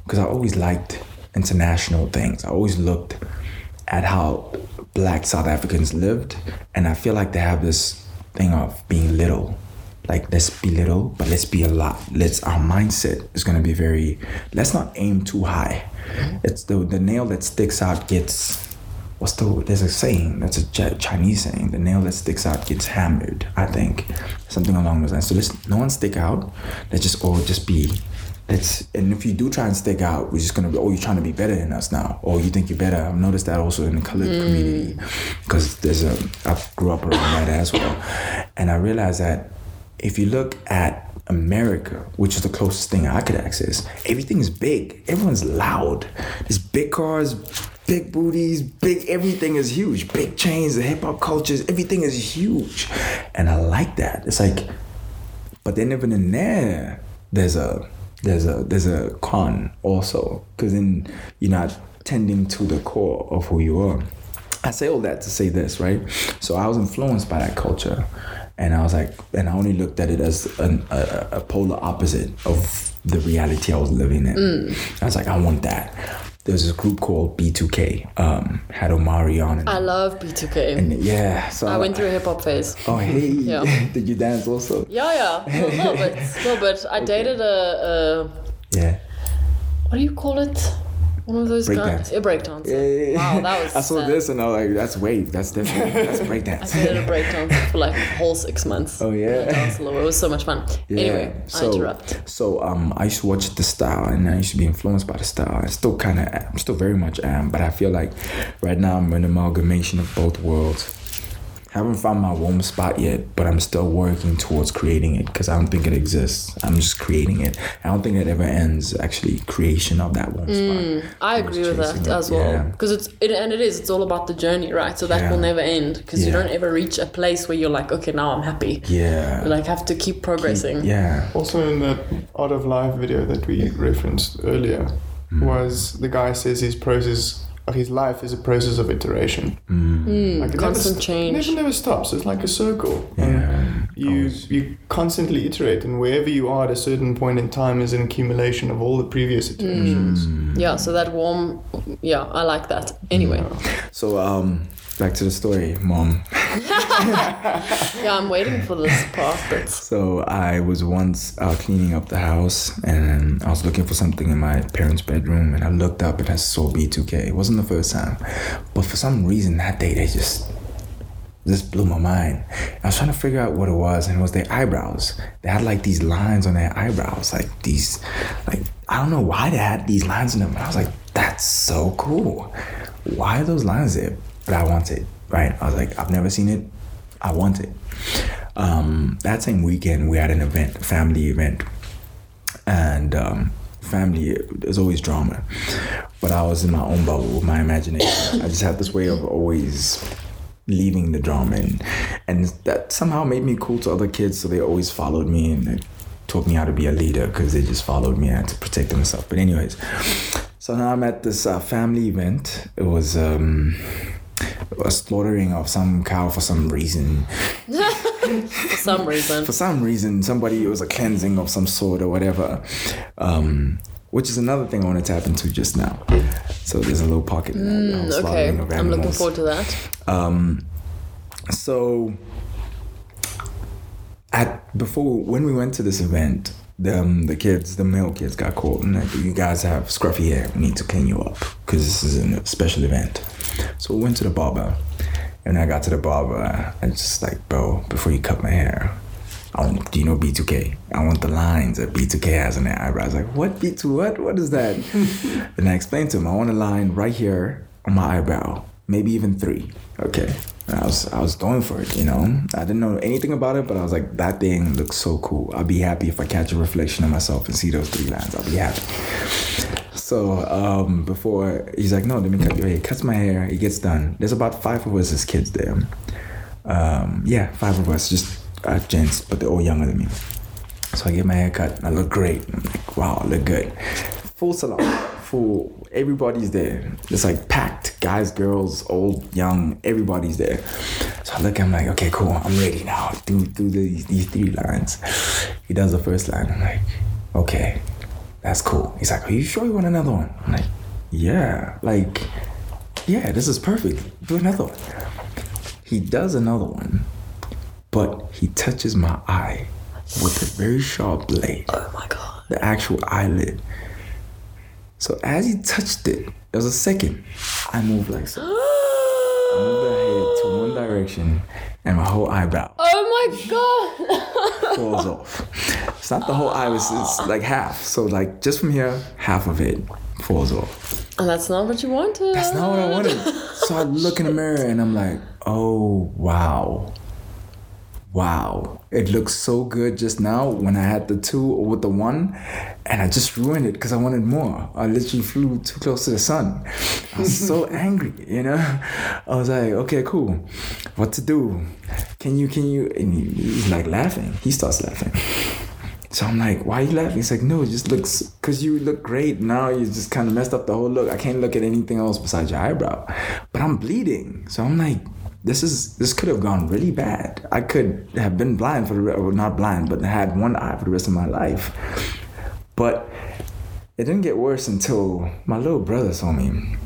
because I always liked international things. I always looked at how black South Africans lived, and I feel like they have this thing of being little. Like let's be little, but let's be a lot. Let's our mindset is gonna be very. Let's not aim too high. It's the the nail that sticks out gets what's the there's a saying that's a Chinese saying the nail that sticks out gets hammered I think something along those lines so let's no one stick out let's just all just be let's and if you do try and stick out we're just gonna be oh you're trying to be better than us now or you think you're better I've noticed that also in the colored mm. community because there's a I grew up around that as well and I realized that if you look at America, which is the closest thing I could access, everything is big. Everyone's loud. There's big cars, big booties, big everything is huge. Big chains, the hip hop cultures, everything is huge. And I like that. It's like, but then even in there, there's a there's a there's a con also because then you're not tending to the core of who you are. I say all that to say this, right? So I was influenced by that culture, and I was like, and I only looked at it as an, a, a polar opposite of the reality I was living in. Mm. I was like, I want that. There's this group called B2K, um, had Omarion, and, I love B2K. and yeah, so I went through a hip hop phase. Oh hey, Yeah. did you dance also? Yeah, yeah, a little bit, a little bit. I dated a, Yeah. what do you call it? One of those Break guys. dance. A breakdance. Yeah, yeah, yeah. Wow, that was. I saw sad. this and I was like, that's wave. That's definitely that's I breakdance. dated a breakdance for like a whole six months. Oh, yeah? I a little. It was so much fun. Yeah. Anyway, I so, interrupt. So um, I used to watch the style, and I used to be influenced by the style. I still kind of, I'm still very much am, but I feel like right now I'm an amalgamation of both worlds. Haven't found my warm spot yet, but I'm still working towards creating it because I don't think it exists. I'm just creating it. I don't think it ever ends. Actually, creation of that warm spot. I I agree with that it, as well yeah. because it's it, and it is it's all about the journey right so that Yeah. will never end because you don't ever reach a place where you're like okay now I'm happy Yeah. you like have to keep progressing yeah. Also, in that Art of Life video that we referenced earlier, Hmm. was the guy says his process of his life is a process of iteration. Mm. Like constant never, st- change. Never, never stops. It's like a circle. Yeah. And you Always. you constantly iterate, and wherever you are at a certain point in time is an accumulation of all the previous iterations. Mm. yeah so that warm yeah I like that anyway So um, back to the story, mom. yeah I'm waiting for this part So I was once uh, cleaning up the house and I was looking for something in my parents' bedroom and I looked up and I saw B2K. It wasn't the first time, but for some reason that day they just just blew my mind. I was trying to figure out what it was and it was their eyebrows. They had like these lines on their eyebrows, like these, like I don't know why they had these lines in them. But I was like, that's so cool. Why are those lines there? But I want it, right? I was like, I've never seen it. I want it. Um, that same weekend, we had an event, a family event, and um, family there's always drama. But I was in my own bubble with my imagination. I just had this way of always leaving the drama, and and that somehow made me cool to other kids. So they always followed me and they taught me how to be a leader because they just followed me. I had to protect themselves. But anyways, so now I'm at this uh, family event. It was. Um, a slaughtering of some cow for some reason. For some reason. For some reason somebody it was a cleansing of some sort or whatever. Um which is another thing I want to tap into just now. So there's a little pocket. Mm, okay. I'm looking forward to that. Um, so at before when we went to this event, the um, the kids, the male kids, got called and like, you guys have scruffy hair. We need to clean you up because this is a special event. So we went to the barber, and I got to the barber, I just like, bro, before you cut my hair. I want, do you know B2K? I want the lines that B2K has on their eyebrows. Like, what B2 what? What is that? and I explained to him, I want a line right here on my eyebrow, maybe even three. Okay. I was I was going for it, you know. I didn't know anything about it, but I was like, that thing looks so cool. I'll be happy if I catch a reflection of myself and see those three lines. I'll be happy. So um, before he's like, no, let me cut your hair. He cuts my hair. He gets done. There's about five of us as kids there. Um, yeah, five of us, just uh, gents, but they're all younger than me. So I get my hair cut. I look great. I'm like, wow, I look good. Full salon, full. Everybody's there. It's like packed. Guys, girls, old, young. Everybody's there. So I look. I'm like, okay, cool. I'm ready now. Do do these these three lines. He does the first line. I'm like, okay, that's cool. He's like, are you sure you want another one? I'm like, yeah. Like, yeah, this is perfect. Do another one. He does another one, but he touches my eye with a very sharp blade, Oh my god. the actual eyelid. So as he touched it, there was a second. I moved like so. I moved my head to one direction, and my whole eyebrow Oh my god. falls off. It's not the whole eye, it's, it's like half. So like just from here, half of it falls off. and that's not what you wanted. That's not what I wanted. So I look in the mirror and I'm like, oh wow. Wow. It looks so good just now when I had the two with the one and I just ruined it because I wanted more. I literally flew too close to the sun. I was so angry, you know? I was like, okay, cool. What to do? Can you, can you? And he, he's like laughing. He starts laughing. So I'm like, why are you laughing? He's like, no, it just looks, because you look great. Now you just kind of messed up the whole look. I can't look at anything else besides your eyebrow. But I'm bleeding. So I'm like, this is, this could have gone really bad. I could have been blind for the, or not blind, but had one eye for the rest of my life. But it didn't get worse until my little brother saw me.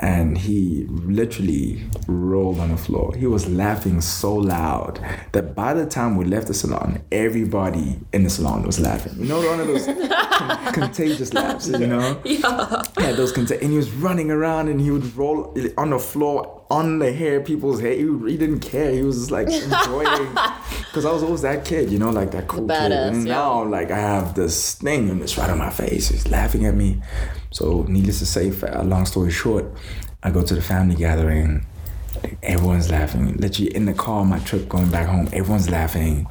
And he literally rolled on the floor. He was laughing so loud that by the time we left the salon, everybody in the salon was laughing. You know, one of those con- contagious laughs, you know? Yeah. Yeah, those conta- and he was running around and he would roll on the floor on the hair, people's hair. He, he didn't care. He was just like enjoying. Because I was always that kid, you know, like that cool kid. And yeah. now, like, I have this thing and it's right on my face. He's laughing at me. So, needless to say, long story short, I go to the family gathering. Everyone's laughing. Literally in the car on my trip going back home, everyone's laughing.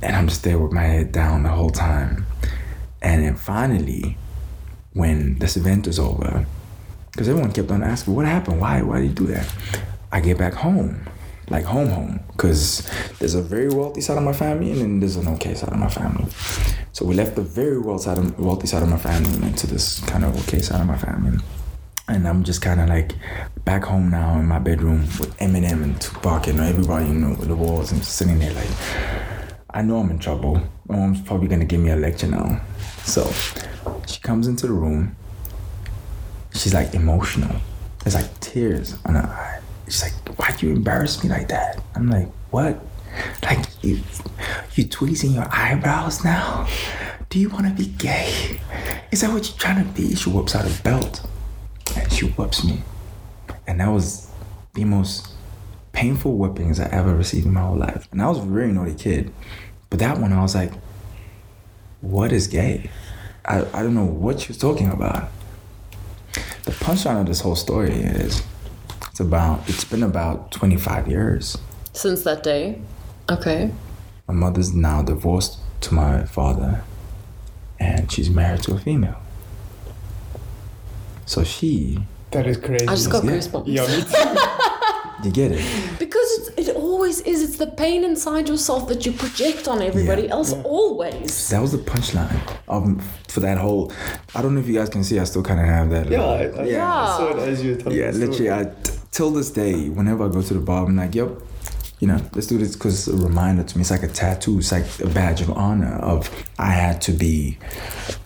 And I'm just there with my head down the whole time. And then finally, when this event is over, because everyone kept on asking, what happened? Why? Why did you do that? I get back home, like home, home, because there's a very wealthy side of my family and then there's an okay side of my family. So we left the very wealthy side of, wealthy side of my family and into this kind of okay side of my family. And I'm just kind of like back home now in my bedroom with Eminem and Tupac and everybody, you know, with the walls and sitting there like, I know I'm in trouble. My mom's probably gonna give me a lecture now. So she comes into the room. She's like emotional. There's like tears on her eye. She's like, why'd you embarrass me like that? I'm like, what? Like you you tweezing your eyebrows now? Do you wanna be gay? Is that what you're trying to be? She whips out a belt and she whips me. And that was the most painful whippings I ever received in my whole life. And I was a very naughty kid. But that one, I was like, what is gay? I, I don't know what was talking about. The punchline of this whole story is it's about, it's been about 25 years. Since that day. Okay. My mother's now divorced to my father, and she's married to a female. So she, That is crazy. I just got Yeah. goosebumps. yeah, you get it. Because it's, it always is. It's the pain inside yourself that you project on everybody Yeah. else. Always. That was the punchline um, for that whole. I don't know if you guys can see. I still kind of have that. Yeah, I, I, Yeah. I saw it as you were yeah. the story. Literally, I t- till this day, whenever I go to the bar, I'm like, yep. You know, let's do this because it's a reminder to me. It's like a tattoo. It's like a badge of honor of I had to be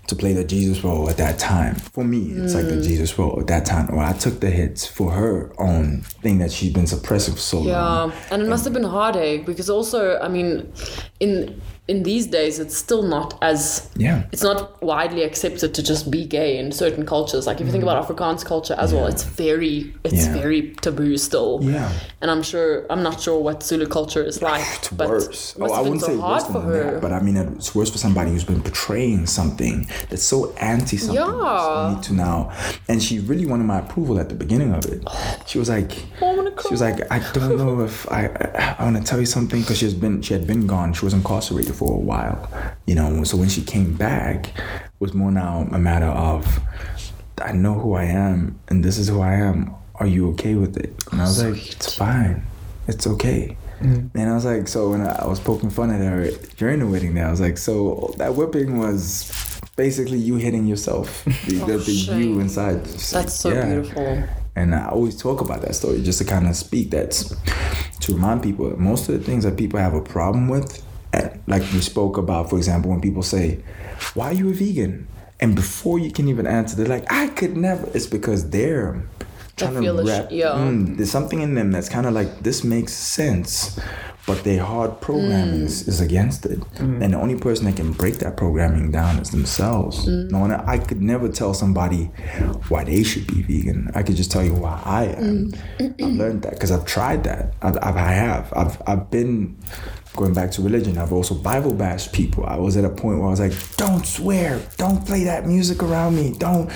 to play the Jesus role at that time. For me, it's like the Jesus role at that time. Or I took the hits for her own thing that she's been suppressing for so long. Yeah, and it must have been hard, eh? Because also, I mean, in in these days, it's still not as Yeah. it's not widely accepted to just be gay in certain cultures. Like if you think mm. about Afrikaans culture as well, it's very it's Yeah. very taboo still. Yeah. And I'm sure I'm not sure what Zulu culture is ah, like. It's but worse. Oh, I wouldn't so say hard worse for than her. that, but I mean it's worse for somebody who's been portraying something that's so anti something. Yeah. Need to now, and she really wanted my approval at the beginning of it. Oh, she was like, I she was like, I don't know if I, I, I want to tell you something because she has been, she had been gone. She was incarcerated for a while, you know. So when she came back, it was more now a matter of I know who I am, and this is who I am. Are you okay with it? And I was like, it's fine. It's okay. Mm. And I was like, so when I, I was poking fun at her during the wedding, there I was like, so that whipping was basically you hitting yourself, the, the, the you shame. inside. That's so Yeah. beautiful. And I always talk about that story just to kind of speak that to remind people that most of the things that people have a problem with, and like we spoke about, for example, when people say, Why are you a vegan? And before you can even answer, they're like, I could never. It's because they're trying to feel a sh- wrap. yeah. Mm, there's something in them that's kind of like, This makes sense. But their hard programming Mm. is, is against it. And the only person that can break that programming down is themselves. Mm. No one, I could never tell somebody why they should be vegan. I could just tell you why I am. Mm. I've learned that because I've tried that. I've, I've, I have. I've, I've been going back to religion. I've also Bible bashed people. I was at a point where I was like, don't swear. Don't play that music around me. Don't.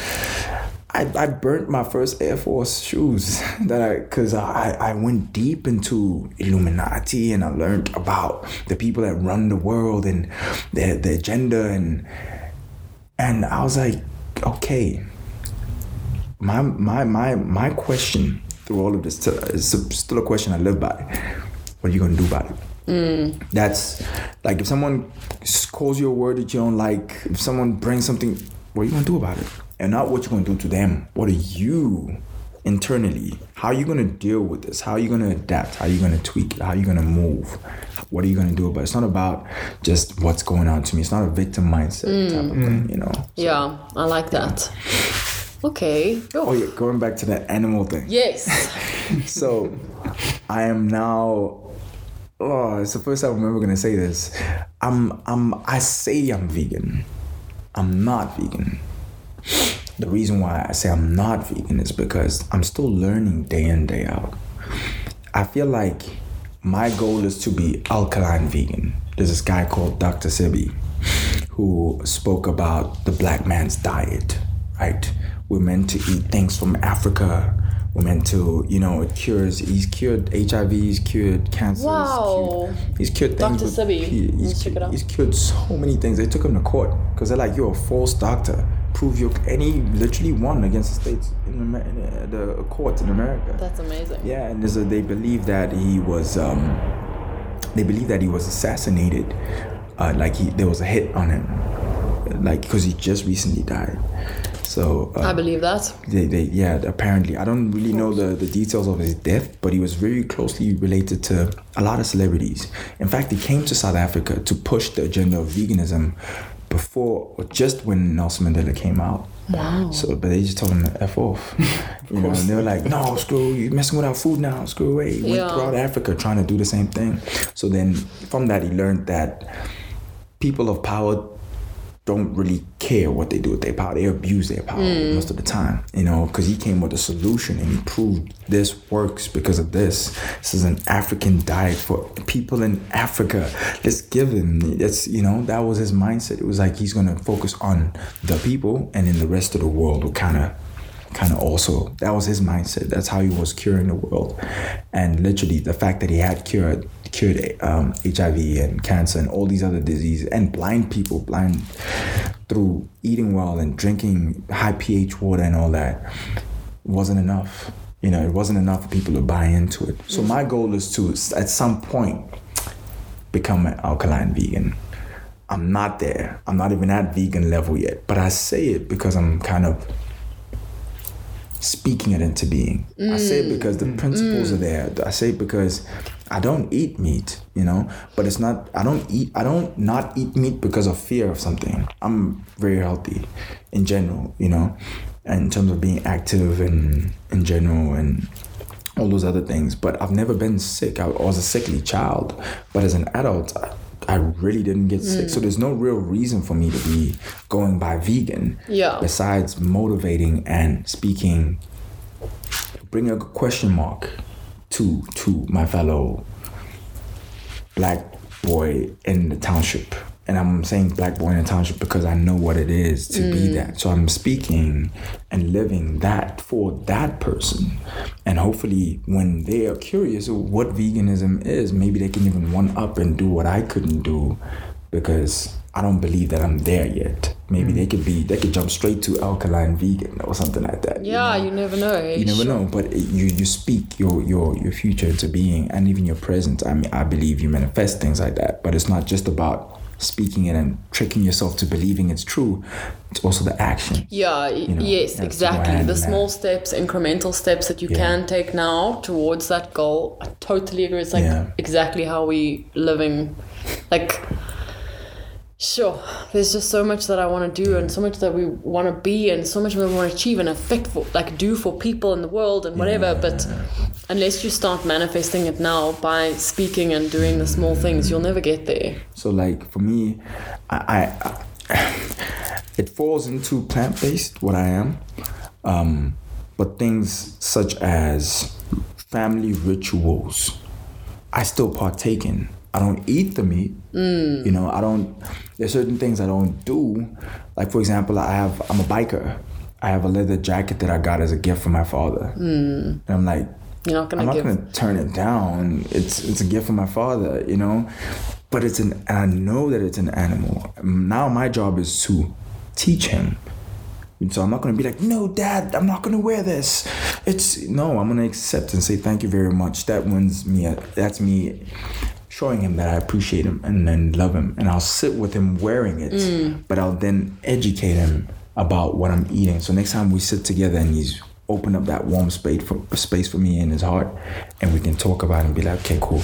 I, I burnt my first Air Force shoes that I because I, I went deep into Illuminati and I learned about the people that run the world and their the agenda and and I was like, okay. My my my my question through all of this is still a question I live by. What are you gonna do about it? Mm. That's like if someone calls you a word that you don't like, if someone brings something, what are you gonna do about it? And not what you're gonna do to them. What are you internally? How are you gonna deal with this? How are you gonna adapt? How are you gonna tweak it? How are you gonna move? What are you gonna do about it? It's not about just what's going on to me. It's not a victim mindset type of mm. thing, mm. you know. Yeah, I like that. Okay. Oh yeah, going back to that animal thing. Yes. So I am now oh, it's the first time I'm ever gonna say this. I'm I'm I say I'm vegan. I'm not vegan. The reason why I say I'm not vegan is because I'm still learning day in, day out. I feel like my goal is to be alkaline vegan. There's this guy called Dr. Sebi who spoke about the black man's diet, right? We're meant to eat things from Africa. Meant to, you know, it cures. He's cured HIV. He's cured cancer. Wow. He's cured, he's cured things. Sebi. he- he's, Let's check it out. he's cured so many things. They took him to court because they're like, "You're a false doctor. Prove your." And he literally won against the states in, Amer- in uh, the court in America. That's amazing. Yeah, and there's a, they believe that he was, um, they believe that he was assassinated, uh, like he there was a hit on him, like because he just recently died. So uh, I believe that. they, they yeah apparently I don't really know the, the details of his death, but he was very closely related to a lot of celebrities. In fact, he came to South Africa to push the agenda of veganism before or just when Nelson Mandela came out. Wow. So, but they just told him to f off. you know, and they were like, "No, screw you, messing with our food now. Screw away." He went Yeah. throughout Africa trying to do the same thing. So then, from that, he learned that people of power don't really care what they do with their power. They abuse their power hmm. most of the time, you know, because he came with a solution and he proved this works because of this. This is an African diet for people in Africa. Let's give him. That's you know that was his mindset. It was like he's gonna focus on the people, and then the rest of the world will kind of kind of also that was his mindset that's how he was curing the world and literally the fact that he had cured cured um, hiv and cancer and all these other diseases and blind people blind through eating well and drinking high ph water and all that wasn't enough you know it wasn't enough for people to buy into it. So mm-hmm. my goal is to at some point become an alkaline vegan. I'm not there. I'm not even at vegan level yet but i say it because i'm kind of speaking it into being. I say it mm. because the principles mm. are there. I say it because I don't eat meat, you know, but it's not I don't eat I don't not eat meat because of fear of something. I'm very healthy in general, you know, and in terms of being active and in general and all those other things. But I've never been sick. I was a sickly child, but as an adult, I, I really didn't get sick. Mm. So there's no real reason for me to be going by vegan. Yeah. Besides motivating and speaking, bring a question mark to to my fellow black boy in the township. And I'm saying black boy in the township because I know what it is to be mm. that. So I'm speaking and living that for that person. And hopefully, when they are curious of what veganism is, maybe they can even one up and do what I couldn't do because I don't believe that I'm there yet. maybe they could be they could jump straight to alkaline vegan or something like that. you Yeah, know? you never know. eh? you never know but you you speak your your your future into being and even your present i mean i believe you manifest things like that but it's not just about speaking it and tricking yourself to believing it's true it's also the action Yeah, y- know, yes, exactly. The small mad. steps, incremental steps that you Yeah. can take now towards that goal. I totally agree. It's like Yeah. exactly how we living. Like, sure, there's just so much that I want to do, and so much that we want to be, and so much we want to achieve and affect for, like, do for people in the world and whatever. But unless you start manifesting it now by speaking and doing the small things, you'll never get there. so like for me i, I, I it falls into plant-based what i am um but things such as family rituals I still partake in. I don't eat the meat. Mm. You know, I don't. There's certain things I don't do. Like for example, I have. I'm a biker. I have a leather jacket that I got as a gift from my father. Mm. And I'm like, You're not gonna I'm not give. gonna turn it down. It's it's a gift from my father. You know, but it's an. And I know that it's an animal. Now my job is to teach him. And so I'm not gonna be like, no, dad, I'm not gonna wear this. It's no, I'm gonna accept and say thank you very much. That wins me. That's me showing him that I appreciate him and then love him. And I'll sit with him wearing it, mm. but I'll then educate him about what I'm eating. So next time we sit together and he's open up that warm space for space for me in his heart, and we can talk about it and be like, okay, cool.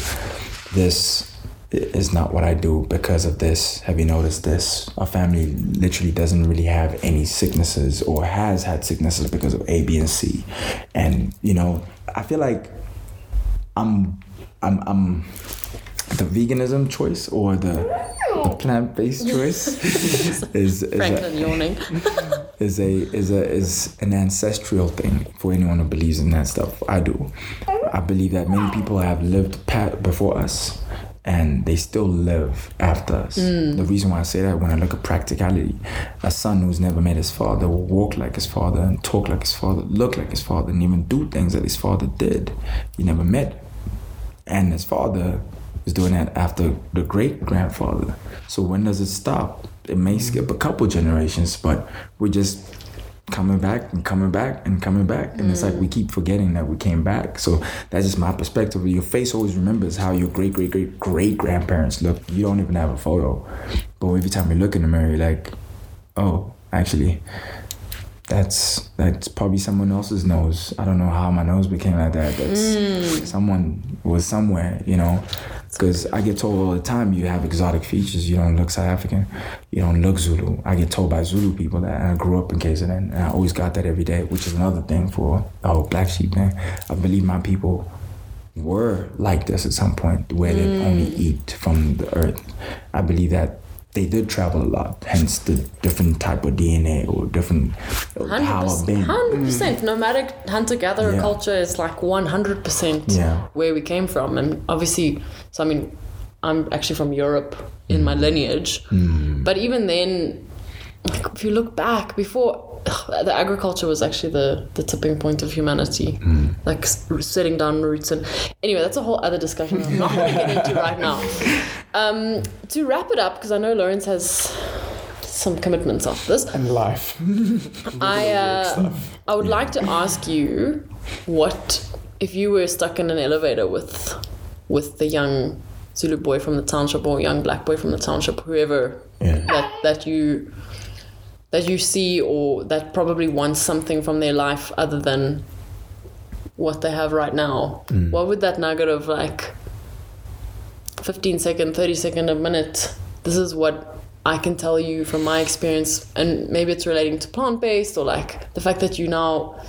This is not what I do because of this. Have you noticed this? Our family literally doesn't really have any sicknesses or has had sicknesses because of A, B, and C. And you know, I feel like I'm I'm I'm the veganism choice or the the plant-based choice is, is Franklin a, yawning. is a is a is an ancestral thing for anyone who believes in that stuff. I do. I believe that many people have lived before us and they still live after us. Mm. The reason why I say that when I look at practicality, a son who's never met his father will walk like his father and talk like his father, look like his father, and even do things that his father did. He never met. And his father is doing that after the great grandfather. So when does it stop? It may mm. skip a couple generations, but we're just coming back and coming back and coming back. And it's like we mm. keep forgetting that we came back. So that's just my perspective. Your face always remembers how your great great great great grandparents looked. You don't even have a photo. But every time you look in the mirror, you're like, oh, actually, that's that's probably someone else's nose. I don't know how my nose became like that. That's mm. someone was somewhere, you know. Because I get told all the time you have exotic features. You don't look South African. You don't look Zulu. I get told by Zulu people that, and I grew up in KZN, and I always got that every day, which is another thing for whole black sheep thing. I believe my people were like this at some point, where they mm. only eat from the earth. I believe that they did travel a lot, hence the different type of DNA or different how I've been. Hundred percent. Nomadic hunter gatherer Yeah. culture is like one hundred percent Yeah. where we came from, and obviously, so I mean, I'm actually from Europe in my mm. lineage, mm. but even then, like, if you look back before. The agriculture was actually the, the tipping point of humanity, like s- setting down roots and anyway, that's a whole other discussion I'm not going to get into right now. Um, to wrap it up, because I know Lawrence has some commitments after this. And life. I uh, I would like to ask you what if you were stuck in an elevator with with the young Zulu boy from the township or young black boy from the township, whoever Yeah. that that you that you see or that probably wants something from their life other than what they have right now. Mm. What would that nugget of like 15 second, 30 second, a minute, this is what I can tell you from my experience, and maybe it's relating to plant based or like the fact that you now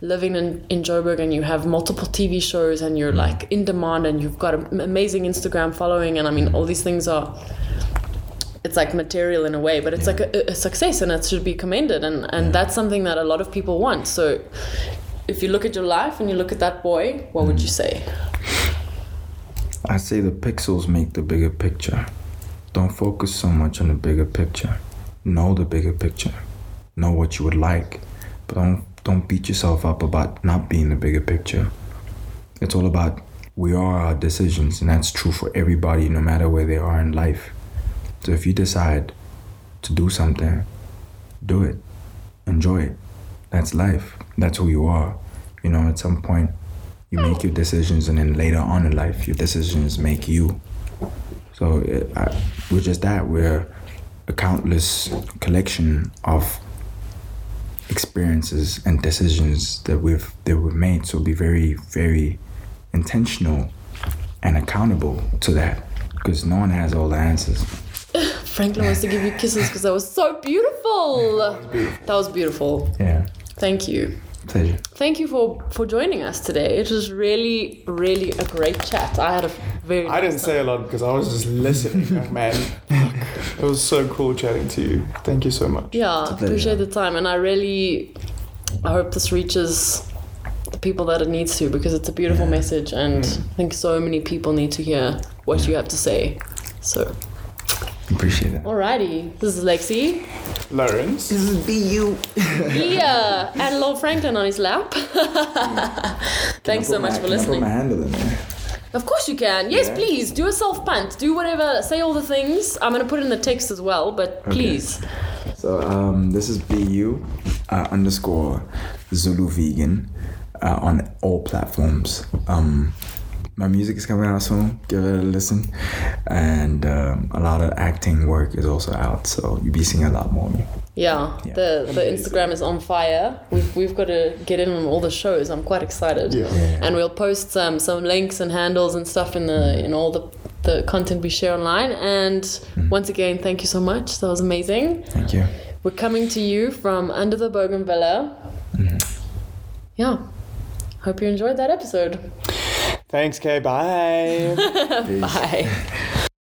living in, in Joburg and you have multiple TV shows and you're mm. like in demand and you've got an amazing Instagram following, and I mean, all these things are. It's like material in a way, but it's like a, a success and it should be commended. And, and that's something that a lot of people want. So if you look at your life and you look at that boy, what would you mm. say? I say the pixels make the bigger picture. Don't focus so much on the bigger picture. Know the bigger picture. Know what you would like, but don't don't beat yourself up about not being the bigger picture. It's all about we are our decisions, and that's true for everybody, no matter where they are in life. So if you decide to do something, do it. Enjoy it. That's life. That's who you are. You know, at some point, you make your decisions, and then later on in life, your decisions make you. So it, I, we're just that. We're a countless collection of experiences and decisions that we've that we've made. So be very, very intentional and accountable to that, because no one has all the answers. Franklin wants to give you kisses because that was so beautiful. That was beautiful. Yeah, Thank you. pleasure. Thank you for for joining us today. It was really, really a great chat. I had a very. I didn't nice say a lot because I was just listening, man. It was so cool chatting to you. Thank you so much. Yeah, appreciate the time, and I really, I hope this reaches the people that it needs to because it's a beautiful message, and I think so many people need to hear what you have to say. So, Appreciate that. alrighty, this is Lexi, Lawrence. This is BU. yeah. and Lord Franklin on his lap. Thanks so much for Put listening. my handle in there. Of course you can. Yes, Yeah. please do a self punt. Do whatever. Say all the things. I'm gonna put it in the text as well, but please. So um, this is BU uh, underscore Zulu Vegan uh, on all platforms. Um, my music is coming out soon. Give it a listen, and um, a lot of acting work is also out. So you'll be seeing a lot more of me. Yeah, Yeah. the the Instagram is on fire. We've, we've got to get in on all the shows. I'm quite excited. Yeah. Yeah. And we'll post some some links and handles and stuff in the mm. in all the the content we share online. And mm. once again, thank you so much. That was amazing. Thank you. We're coming to you from under the Bougainvillea. Mm-hmm. Yeah. Hope you enjoyed that episode. Thanks, Kay. Bye. Bye.